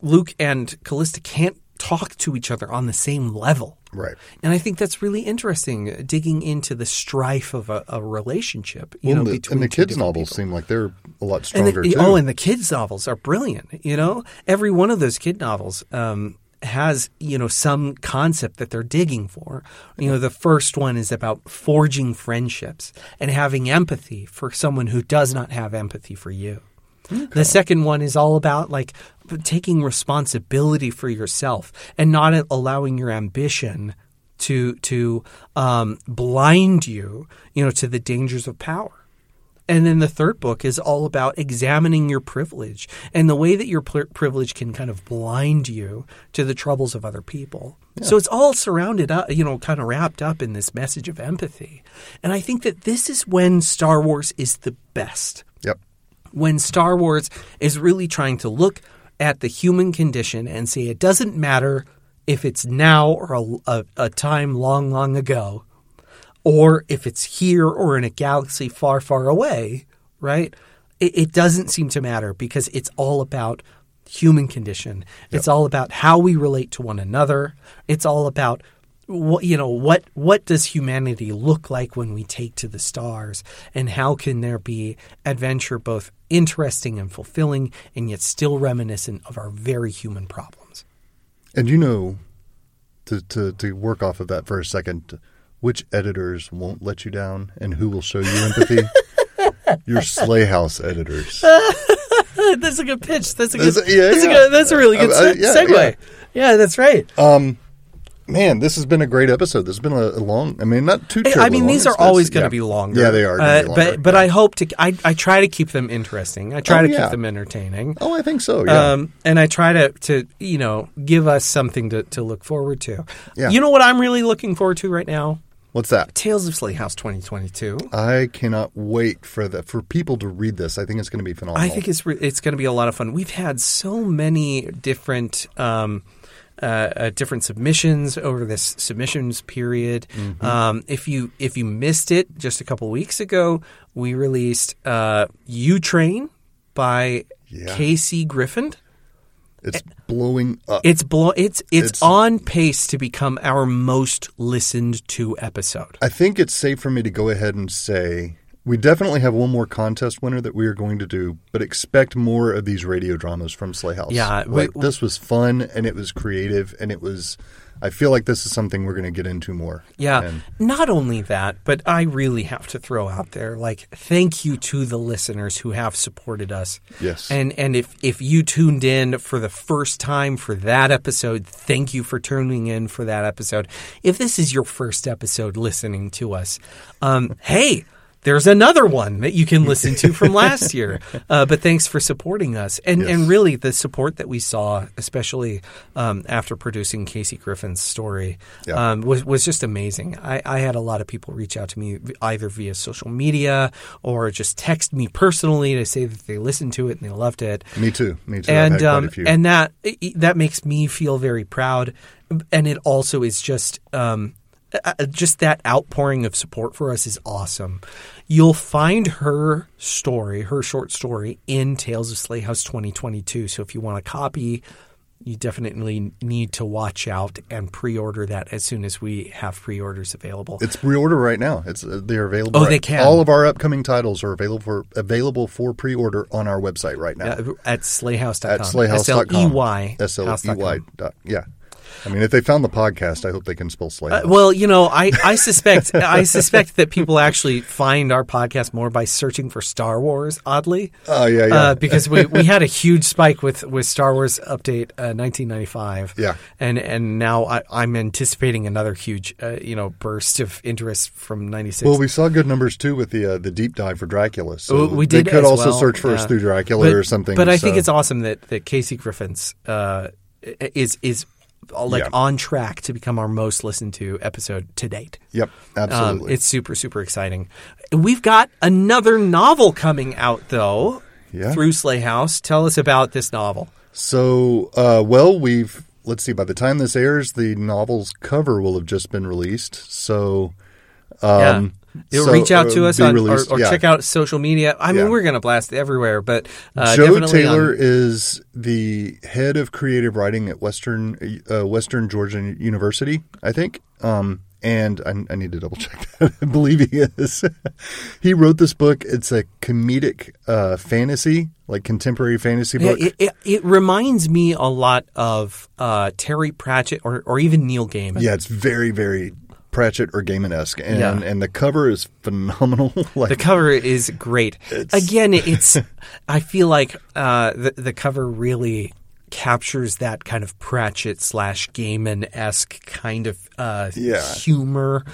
Luke and Callista can't talk to each other on the same level. right. And I think that's really interesting, digging into the strife of a, a relationship. You Well, know, the, between and the kids' novels people. seem like they're a lot stronger the, too. oh, and the kids' novels are brilliant. You know, every one of those kid novels um, has you know some concept that they're digging for. You know, the first one is about forging friendships and having empathy for someone who does not have empathy for you. The second one is all about like taking responsibility for yourself and not allowing your ambition to to um, blind you, you know, to the dangers of power. And then the third book is all about examining your privilege and the way that your pr- privilege can kind of blind you to the troubles of other people. Yeah. So it's all surrounded up, you know, kind of wrapped up in this message of empathy. And I think that this is when Star Wars is the best. Yep. When Star Wars is really trying to look at the human condition and say it doesn't matter if it's now or a, a, a time long, long ago or if it's here or in a galaxy far, far away, right? It, it doesn't seem to matter because it's all about human condition. It's all about how we relate to one another. It's all about what you know what what does humanity look like when we take to the stars and how can there be adventure both interesting and fulfilling and yet still reminiscent of our very human problems and you know to to, to work off of that for a second which editors won't let you down and who will show you empathy? Your Sley House editors. that's a good pitch. That's a good. That's, yeah, that's, yeah. A, good, that's a really good uh, yeah, segue. Yeah. yeah. that's right. Um, man, this has been a great episode. This has been a, a long. I mean, not too. I mean, these are always going to be longer. Yeah, they are. Uh, but but I hope to. I I try to keep them interesting. I try oh, to keep them entertaining. Oh, I think so. Yeah. Um, and I try to to you know give us something to to look forward to. Yeah. You know what I'm really looking forward to right now What's that? Tales of Sley House 2022. I cannot wait for the for people to read this. I think it's going to be phenomenal. I think it's re- it's going to be a lot of fun. We've had so many different um, uh, uh, different submissions over this submissions period. Mm-hmm. Um, if you if you missed it just a couple weeks ago, we released uh, "U Train" by yeah. Casey Griffin. It's blowing up. It's blow. It's, it's, it's on pace to become our most listened to episode. I think it's safe for me to go ahead and say we definitely have one more contest winner that we are going to do, but expect more of these radio dramas from Sley House. Yeah, like, we, this was fun and it was creative and it was I feel like this is something we're going to get into more. Yeah. And Not only that, but I really have to throw out there like thank you to the listeners who have supported us. Yes. And and if if you tuned in for the first time for that episode, thank you for tuning in for that episode. If this is your first episode listening to us, um, hey, there's another one that you can listen to from last year. Uh, but thanks for supporting us, and yes. and really the support that we saw, especially um, after producing Casey Griffin's story, yeah. um, was was just amazing. I, I, had a lot of people reach out to me either via social media or just text me personally to say that they listened to it and they loved it. Me too. Me too. And um, and that that makes me feel very proud, and it also is just um, uh, uh, just that outpouring of support for us is awesome. You'll find her story, her short story, in Tales of Sley House 2022. So if you want a copy, you definitely need to watch out and pre-order that as soon as we have pre-orders available. It's pre-order right now. It's uh, they're available. Oh, right. they can. All of our upcoming titles are available for available for pre-order on our website right now yeah, at sleyhouse.com. At sleyhouse.com. S L E Y. S L E Y. Yeah. I mean, if they found the podcast, I hope they can spell Sley. Uh, well, you know, I, I suspect I suspect that people actually find our podcast more by searching for Star Wars. Oddly, oh yeah, yeah. Uh, because we, we had a huge spike with, with Star Wars Update uh, 1995. Yeah, and and now I, am anticipating another huge uh, you know burst of interest from 96. Well, we saw good numbers too with the uh, the deep dive for Dracula. So we did. They could also well, search for us through Dracula but, or something. But I so. think it's awesome that that Casey Griffin's uh, is is like yeah. on track to become our most listened to episode to date. Yep, absolutely. Um, it's super super exciting. We've got another novel coming out though. Yeah. Through Sley House. Tell us about this novel. So, uh, well, we've let's see. By the time this airs, the novel's cover will have just been released. So, um, You'll so, reach out to uh, us on, or, or yeah. check out social media. I mean, yeah. we're going to blast everywhere, but uh, Joe Taylor on... is the head of creative writing at Western uh, Western Georgia University, I think. Um, and I, I, need to double check that. I believe he is. he wrote this book. It's a comedic uh, fantasy, like contemporary fantasy book. It, it, it, reminds me a lot of uh, Terry Pratchett or, or even Neil Gaiman. Yeah, it's very, very Pratchett or Gaiman esque, and Yeah. and the cover is phenomenal. like The cover is great. It's- Again, it's. I feel like uh, the the cover really captures that kind of Pratchett slash Gaiman esque kind of uh, Yeah. humor,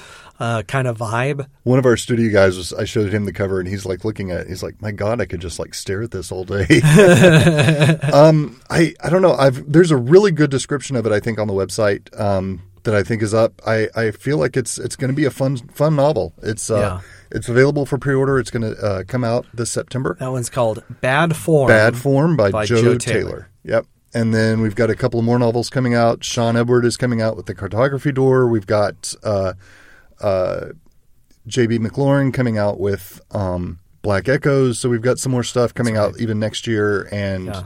uh, kind of vibe. one of our studio guys was I showed him the cover and he's like looking at it, he's like, My God, I could just like stare at this all day. um I I don't know. I've there's a really good description of it I think on the website um that I think is up. I, I feel like it's it's gonna be a fun fun novel. It's uh Yeah. it's available for pre order. It's gonna uh, come out this September. That one's called Bad Form. Bad Form by, by Joe, Joe Taylor. Taylor. Yep. And then we've got a couple of more novels coming out. Sean Edward is coming out with the Cartography Door. We've got uh, uh, J.B. McLaurin coming out with um, Black Echoes. So we've got some more stuff coming out even next year. And Yeah.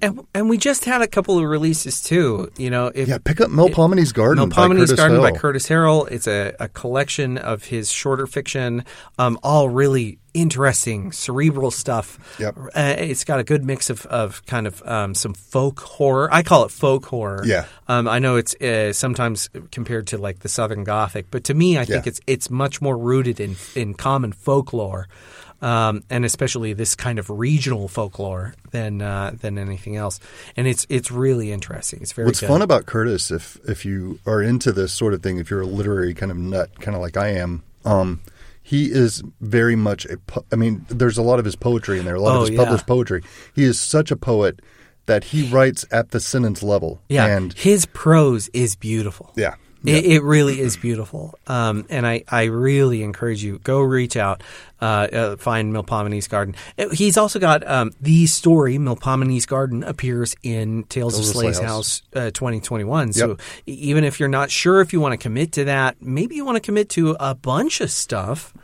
Yeah, And, and we just had a couple of releases too. You know, if pick up Melpomene's Garden. by Melpomene's Garden by Curtis Harrell. It's a, a collection of his shorter fiction, um, all really interesting, cerebral stuff. Yep. Uh, it's got a good mix of, of kind of um, some folk horror. I call it folk horror. Yeah. Um, I know it's uh, sometimes compared to like the Southern Gothic, but to me, I think Yeah. it's it's much more rooted in in common folklore. Um, and especially this kind of regional folklore than uh, than anything else, and it's it's really interesting. It's very What's good. fun about Curtis, if if you are into this sort of thing, if you're a literary kind of nut, kind of like I am, um, he is very much a. Po- I mean, there's a lot of his poetry in there, a lot Oh, of his yeah. published poetry. He is such a poet that he writes at the sentence level. Yeah, and his prose is beautiful. yeah, It, it really is beautiful, um, and I, I really encourage you go reach out, uh, uh, find Melpomene's Garden. Uh, He's also got um, the story Melpomene's Garden appears in Tales of Tales of Sley's Sley House uh, 2021. So Yep. e- even if you're not sure if you want to commit to that, maybe you want to commit to a bunch of stuff.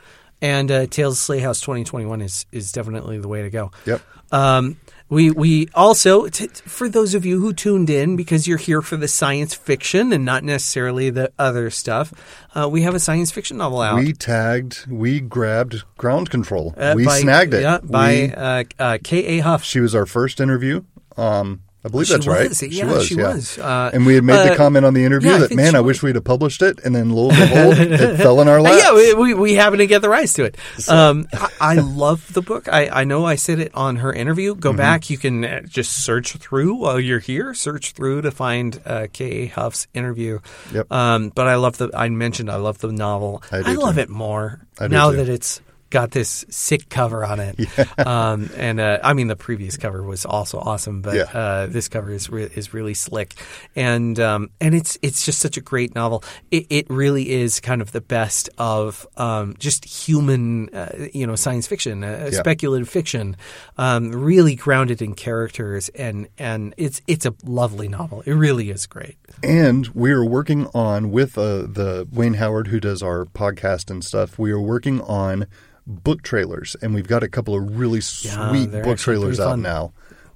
And uh, Tales of Sley House 2021 is is definitely the way to go. Yep. Um, we we also t- for those of you who tuned in because you're here for the science fiction and not necessarily the other stuff, uh, we have a science fiction novel out. we tagged, we grabbed ground control, uh, we by- snagged it. Yeah, by uh, uh, K. A. Huff. she was our first interview. Um, I believe She that's right. was, she yeah, was. she yeah. was. Uh, and we had made the uh, comment on the interview yeah, that, man, I wish we'd have published it. And then lo and behold, it fell in our Uh, lap. yeah, we, we, we happen to get the rights to it. Um, I, I love the book. I, I know I said it on her interview. Mm-hmm. Go back. You can uh, just search through while you're here. Search through to find uh, K. A. Huff's interview. Yep. Um, but I love the. I mentioned I love the novel. I do love too. it more I now too. that it's got this sick cover on it. Um, and uh, I mean the previous cover was also awesome, but Yeah. uh, this cover is re- is really slick, and um, and it's it's just such a great novel. It, it really is kind of the best of um, just human, uh, you know, science fiction, uh, Yeah. speculative fiction, um, really grounded in characters, and and it's it's a lovely novel. It really is great. And we are working on with uh, the Wayne Howard who does our podcast and stuff. We are working on book trailers, and we've got a couple of really Yeah, sweet book trailers out now.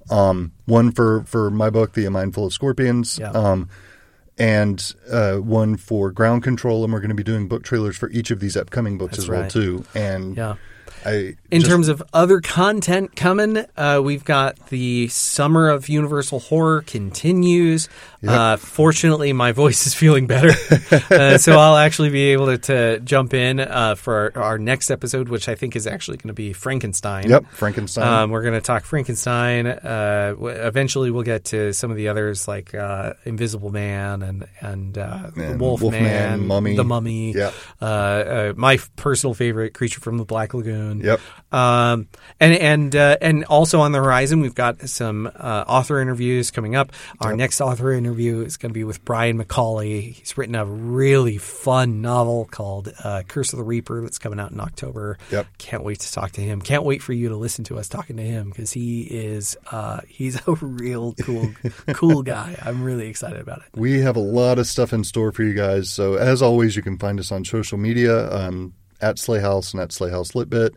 Um, one for for my book, The Mindful of Scorpions. Yeah. Um, and uh, one for ground control, and we're going to be doing book trailers for each of these upcoming books That's as well right. too. And Yeah. I In just- terms of other content coming, uh, we've got the summer of Universal Horror continues. Uh, fortunately, my voice is feeling better, uh, so I'll actually be able to, to jump in uh, for our, our next episode, which I think is actually going to be Frankenstein. yep, Frankenstein. Um, we're going to talk Frankenstein. Uh, w- eventually, we'll get to some of the others like uh, Invisible Man and and uh, And Wolfman, Wolfman, Mummy. the Mummy. Yeah. Uh, uh, my f- personal favorite, Creature from the Black Lagoon. Yep. Um, and and uh, and also on the horizon, we've got some uh, author interviews coming up. Our next author interview is going to be with Brian McAuley. He's written a really fun novel called uh, Curse of the Reaper that's coming out in October. Yep. Can't wait to talk to him. Can't wait for you to listen to us talking to him because he is uh, he's a real cool cool guy. I'm really excited about it. We have a lot of stuff in store for you guys. So as always, you can find us on social media um, at Sleyhouse and at Sleyhouse Litbit.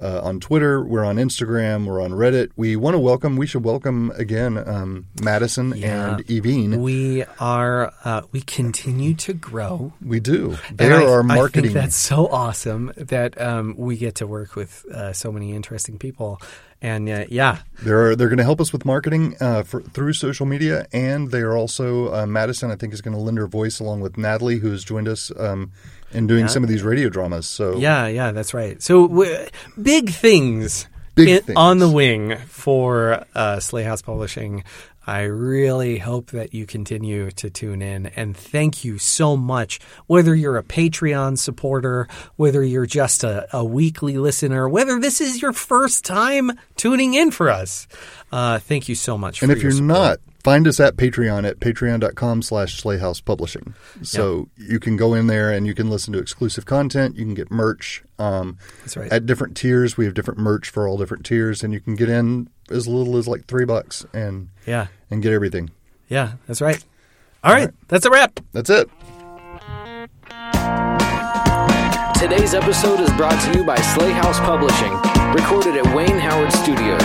Uh, on Twitter, we're on Instagram, we're on Reddit. We want to welcome. We should welcome again um, Madison Yeah. and Evine. We are uh, we continue to grow. We do. And They are I, our I marketing. think that's so awesome that um, we get to work with uh, so many interesting people. And uh, yeah, They're they're going to help us with marketing uh, for, through social media, and they are also uh, Madison. I think is going to lend her voice along with Natalie, who has joined us um, in doing some of these radio dramas. So yeah, yeah, that's right. So w- big things, Big in- things. on the wing for uh, Sley House Publishing. I really hope that you continue to tune in and thank you so much. Whether you're a Patreon supporter, whether you're just a, a weekly listener, whether this is your first time tuning in for us, uh, thank you so much. and for if your you're support. not, find us at Patreon at patreon.com slash Sleyhouse Publishing. So you can go in there and you can listen to exclusive content. You can get merch. Um, That's right. At different tiers, we have different merch for all different tiers, and you can get in as little as like three bucks and yeah, and get everything. yeah, that's right. All right, that's a wrap. That's it. Today's episode is brought to you by Sley House Publishing, recorded at Wayne Howard Studios.